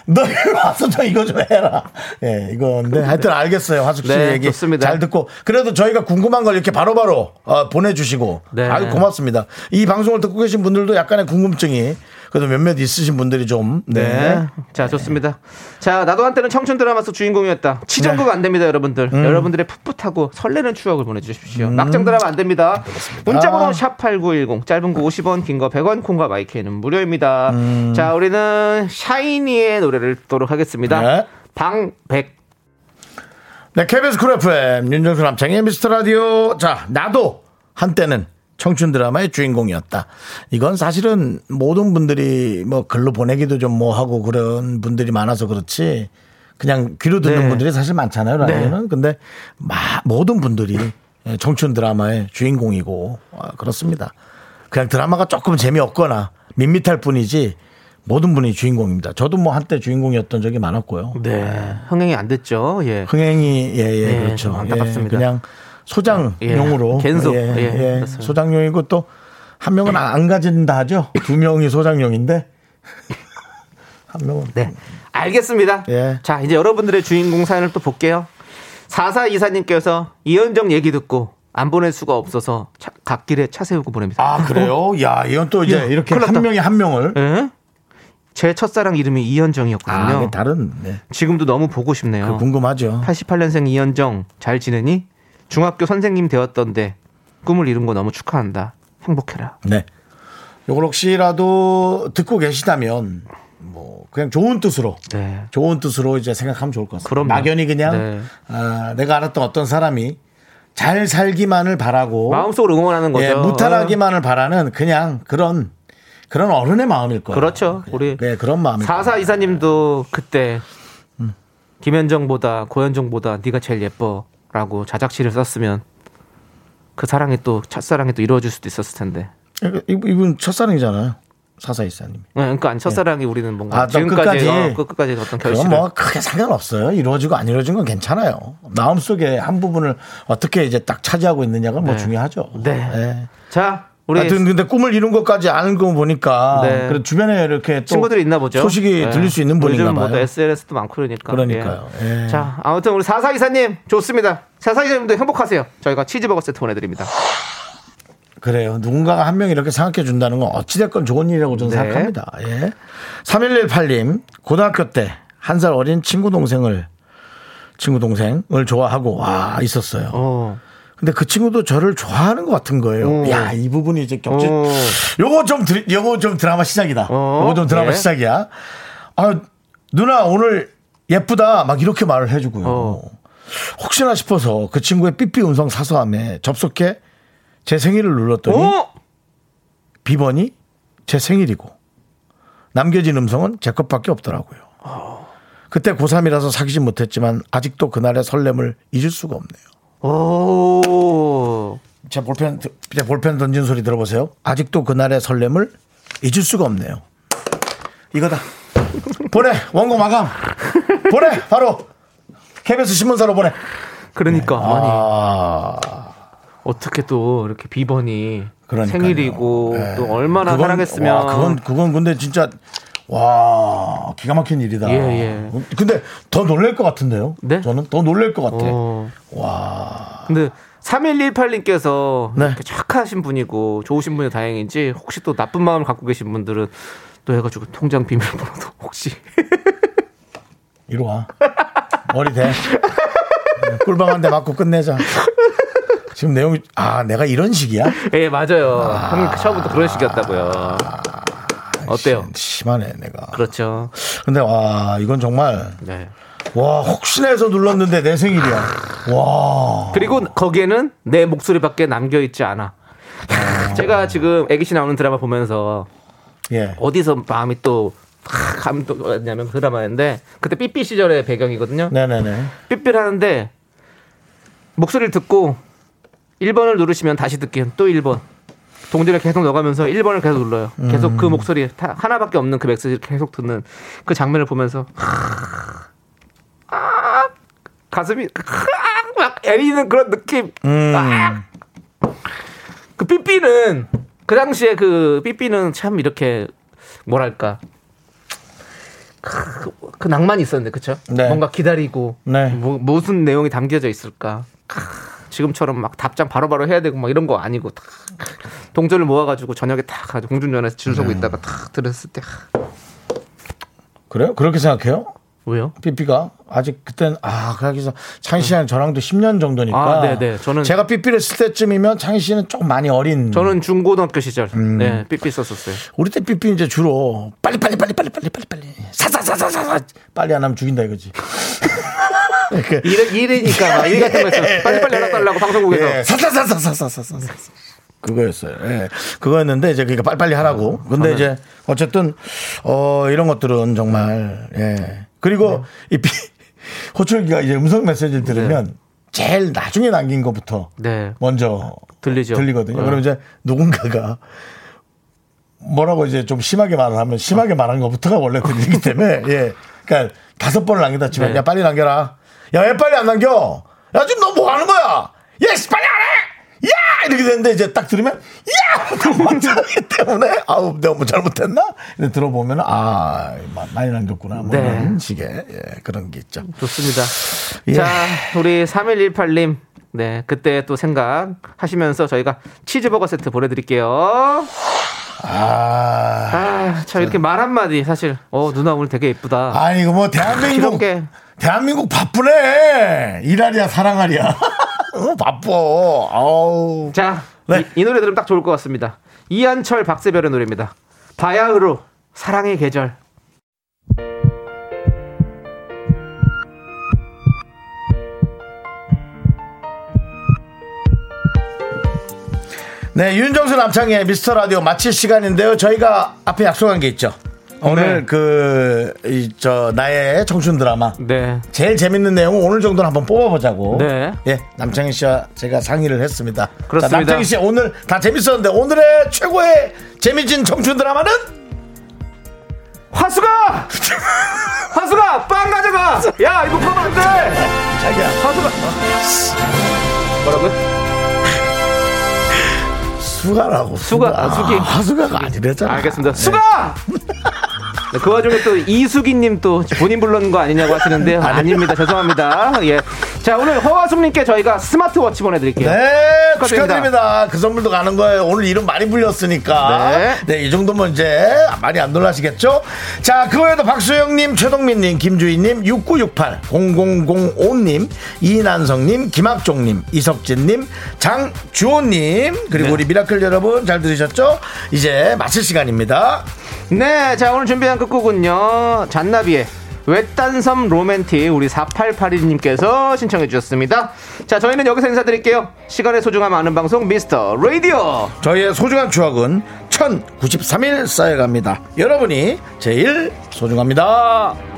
너 와서 저 이거 좀 해라 예 이건데 하여튼 알겠어요 화숙 씨 네, 얘기 좋습니다. 잘 듣고 그래도 저희가 궁금한 걸 이렇게 바로바로 어, 보내주시고 네. 아유 고맙습니다 이 방송을 듣고 계신 분들도 약간의 궁금증이 그래도 몇몇 있으신 분들이 좀 네. 네. 자, 좋습니다. 자, 나도 한때는 청춘 드라마 속 주인공이었다. 치정극 안 됩니다, 여러분들. 음. 여러분들의 풋풋하고 설레는 추억을 보내주십시오. 낙장 드라마 안 됩니다. 문자번호 샵8910, 짧은 거 50원, 긴 거 100원, 콩과 my K는 무료입니다. 음. 자, 우리는 샤이니의 노래를 듣도록 하겠습니다. 네. 방백. 네, KBS Cool FM 윤정수 남창희 미스터 라디오. 자, 나도 한때는 청춘 드라마의 주인공이었다. 이건 사실은 모든 분들이 뭐 글로 보내기도 좀 뭐 하고 그런 분들이 많아서 그렇지. 그냥 귀로 듣는 네. 분들이 사실 많잖아요, 라디오는. 근데 마, 모든 분들이 청춘 드라마의 주인공이고 아, 그렇습니다. 그냥 드라마가 조금 재미없거나 밋밋할 뿐이지 모든 분이 주인공입니다. 저도 뭐 한때 주인공이었던 적이 많았고요. 네. 흥행이 안 됐죠. 예. 흥행이 예 예 네, 그렇죠. 좀 안타깝습니다. 예, 그냥 소장용으로 예, 갠소. 예, 예, 예. 소장용이고 또 한 명은 안 가진다 하죠. 두 명이 소장용인데 [LAUGHS] 한 명은 네. 알겠습니다. 예. 자, 이제 여러분들의 주인공 사연을 또 볼게요. 4424님께서 이현정 얘기 듣고 안 보낼 수가 없어서 차- 갓길에 차 세우고 보냅니다. 아 그래요? 야 이건 또 이제 야, 이렇게 큰일 났다. 한 명이 한 명을 예? 제 첫사랑 이름이 아 이현정이었거든요. 이게 다른 네. 지금도 너무 보고 싶네요. 그 궁금하죠. 88년생 이현정 잘 지내니? 중학교 선생님 되었던데 꿈을 이룬 거 너무 축하한다. 행복해라. 네. 이걸 혹시라도 듣고 계시다면 뭐 그냥 좋은 뜻으로 네. 좋은 뜻으로 이제 생각하면 좋을 것 같습니다. 그럼요. 막연히 그냥 네. 아, 내가 알았던 어떤 사람이 잘 살기만을 바라고 마음속으로 응원하는 거죠. 예, 무탈하기만을 바라는 그냥 그런 그런 어른의 마음일 거예요. 그렇죠. 우리 네, 그런 거예요. 사사 이사님도 그때 김현정보다 고현정보다 네가 제일 예뻐 라고 자작시를 썼으면 그 사랑이 또 첫사랑이 또 이루어질 수도 있었을 텐데. 이- 이분 첫사랑이잖아요. 사사이사님. 네, 그러니까 첫사랑이 우리는 뭔가 아, 또 지금까지 끝까지? 어, 그 끝까지 어떤 결실을 뭐 크게 상관없어요. 이루어지고 안 이루어진 건 괜찮아요. 마음 속에 한 부분을 어떻게 이제 딱 차지하고 있느냐가 뭐 네. 중요하죠. 네. 예. 자 우리 하여튼 근데 꿈을 이룬 것까지 아는 거 보니까 네. 그래 주변에 이렇게 또 친구들이 있나 보죠. 소식이 네. 들릴 수 있는 분인가 요즘 뭐 봐요. SNS도 많고 그러니까. 그러니까요. 예. 예. 자 아무튼 우리 사사 이사님 좋습니다. 사사 이사님도 행복하세요. 저희가 치즈버거 세트 보내 드립니다. 그래요. 누군가가 한 명 이렇게 생각해 준다는 건 어찌 됐건 좋은 일이라고 저는 네. 생각합니다. 예. 3118님, 고등학교 때 한 살 어린 친구 동생을, 친구 동생을 좋아하고, 와, 있었어요. 어. 근데 그 친구도 저를 좋아하는 것 같은 거예요. 오. 야, 이 부분이 이제 겹치, 오. 요거 좀, 드, 요거 좀 드라마 시작이다. 어. 요거 좀 드라마 예. 시작이야. 아, 누나 오늘 예쁘다. 막 이렇게 말을 해주고요. 어. 혹시나 싶어서 그 친구의 삐삐 음성 사서함에 접속해 제 생일을 눌렀더니 어? 비번이 제 생일이고 남겨진 음성은 제 것밖에 없더라고요. 그때 고3이라서 사귀진 못했지만 아직도 그날의 설렘을 잊을 수가 없네요. 오. 제 볼펜 제 볼펜 던진 소리 들어보세요. 아직도 그날의 설렘을 잊을 수가 없네요. 이거다. 보내 원고 마감. 보내 바로 KBS 신문사로 보내. 그러니까 아니 아 어떻게 또 이렇게 비번이 그러니까요. 생일이고 예. 또 얼마나 그건- 사랑했으면 와, 그건 그건 근데 진짜 와 기가 막힌 일이다. 예, 예. 근데 더 놀랄 것 같은데요. 네? 저는 더 놀랄 것 같아. 어. 와 근데 3118님께서 네. 이렇게 착하신 분이고 좋으신 분이 다행인지 혹시 또 나쁜 마음을 갖고 계신 분들은 또 해가지고 통장 비밀번호도 [LAUGHS] 혹시 이리 와 머리 대한대 맞고 끝내자. 지금 내용이 아 내가 이런 식이야? 예 맞아요 형님 처음부터 그런 식이었다고요 어때요 심하네 내가. 그렇죠 근데 와 이건 정말 네 와 혹시나 해서 눌렀는데 내 생일이야. 와 그리고 거기에는 내 목소리밖에 남겨 있지 않아 [LAUGHS] 제가 지금 애기씨 나오는 드라마 보면서 예. 어디서 마음이 또 감동했냐면 그 드라마인데 그때 삐삐 시절의 배경이거든요 네네네. 삐삐를 하는데 목소리를 듣고 1번을 누르시면 다시 듣기 또 1번 동전을 계속 넣어가면서 1번을 계속 눌러요 계속 그 목소리 다- 하나밖에 없는 그 메시지를 계속 듣는 그 장면을 보면서 아, 가슴이 아, 막 애리는 그런 느낌 아. 그 삐삐는 그 당시에 그 삐삐는 참 이렇게 뭐랄까 그, 그 낭만이 있었는데 그쵸? 네. 뭔가 기다리고 네. 뭐, 무슨 내용이 담겨져 있을까? 크, 지금처럼 막 답장 바로 바로 해야 되고 막 이런 거 아니고 탁, 동전을 모아가지고 저녁에 탁 가지고 공중전화에서 줄 서고 있다가 탁 들었을 때 하, 그래요? 그렇게 생각해요? 왜요? 삐삐가 아직 그땐 아 그래서 창희 씨랑 저랑도 10년 정도니까 아, 네네. 저는- 제가 삐삐를 쓸 때쯤이면 창희 씨는 조금 많이 어린 저는 중고등학교 시절 음. 네 삐삐 썼었어요. 우리 때 삐삐 이제 주로 빨리 빨리 빨리 빨리 빨리 빨리 빨리 사사사사사 빨리 안 하면 죽인다 이거지. [LAUGHS] 이렇게 일, 일이니까 막일 같은 거 있어. 빨리빨리 연락 달라고 방송국에서. 예, 사사사사사사사사 그거였어요. 예. 그거였는데 이제 그러니까 빨리빨리 하라고. 근데 이제 어쨌든 어 이런 것들은 정말 예. 그리고 이 삐- 호출기가 이제 음성 메시지를 들으면 제일 나중에 남긴 것부터 네. 먼저 들리죠. 들리거든요. 어. 그럼 이제 누군가가 뭐라고 이제 좀 심하게 말을 하면 심하게 말한 것부터가 원래 들리기 [LAUGHS] 때문에 예. 그러니까 다섯 번을 남기다 치면 네. 야 빨리 남겨라. 야 왜 빨리 안 남겨? 야 지금 너 뭐 하는 거야? 예스 빨리 안 해! 야! 이렇게 되는데 이제 딱 들으면 야! 못하기 [LAUGHS] 때문에 아우 내가 뭐 잘못했나? 근데 들어보면 아 마- 많이 남겼구나 뭐 네. 이런 식의 예, 그런 게 있죠. 좋습니다. 예. 자, 우리 3118님. 네, 그때 또 생각하시면서 저희가 치즈버거 세트 보내드릴게요. 아 아, 참 이렇게 말 한마디 사실, 어, 누나 오늘 되게 예쁘다. 아니 이거 뭐 대한민국 이렇게. 대한민국 바쁘네 일하랴 사랑하랴 [LAUGHS] 어, 바빠 아우 자, 네. 이, 이 노래 들으면 딱 좋을 것 같습니다. 이한철 박세별의 노래입니다. 바야흐로 사랑의 계절. 네, 윤정수 남창의 미스터 라디오 마칠 시간인데요. 저희가 앞에 약속한 게 있죠. 오늘 네. 그, 이, 저, 나의 청춘 드라마. 네. 제일 재밌는 내용은 오늘 정도는 한번 뽑아보자고. 네. 예, 남창희 씨와 제가 상의를 했습니다. 그렇습니다. 자, 남창희 씨 오늘 다 재밌었는데 오늘의 최고의 재미진 청춘 드라마는? 화수가! [LAUGHS] 화수가! 빵 가져가! 야, 이거 빵안 돼! 자기야. 화수가! 뭐라고요? 수가라고. 수가, 아, 수기. 화수가가 아니랬잖아. 알겠습니다. 수가! 네, 그 와중에 또 이수기님 또 본인 불렀는 거 아니냐고 하시는데요. 아닙니다. 죄송합니다. 예. 자, 오늘 허화숙님께 저희가 스마트워치 보내드릴게요. 네, 축하드립니다. 축하드립니다. 그 선물도 가는 거예요. 오늘 이름 많이 불렸으니까. 네. 네. 이 정도면 이제 많이 안 놀라시겠죠? 자, 그 외에도 박수영님, 최동민님, 김주희님, 6968, 0005님, 이난성님, 김학종님, 이석진님, 장주호님, 그리고 네. 우리 미라클 여러분 잘 들으셨죠? 이제 마칠 시간입니다. 네, 자 오늘 준비한 끝곡은요 잔나비의 외딴섬 로맨틱 우리 4882님께서 신청해 주셨습니다. 자 저희는 여기서 인사드릴게요. 시간의 소중함 아는 방송 미스터 라디오. 저희의 소중한 추억은 1093일 쌓여갑니다. 여러분이 제일 소중합니다.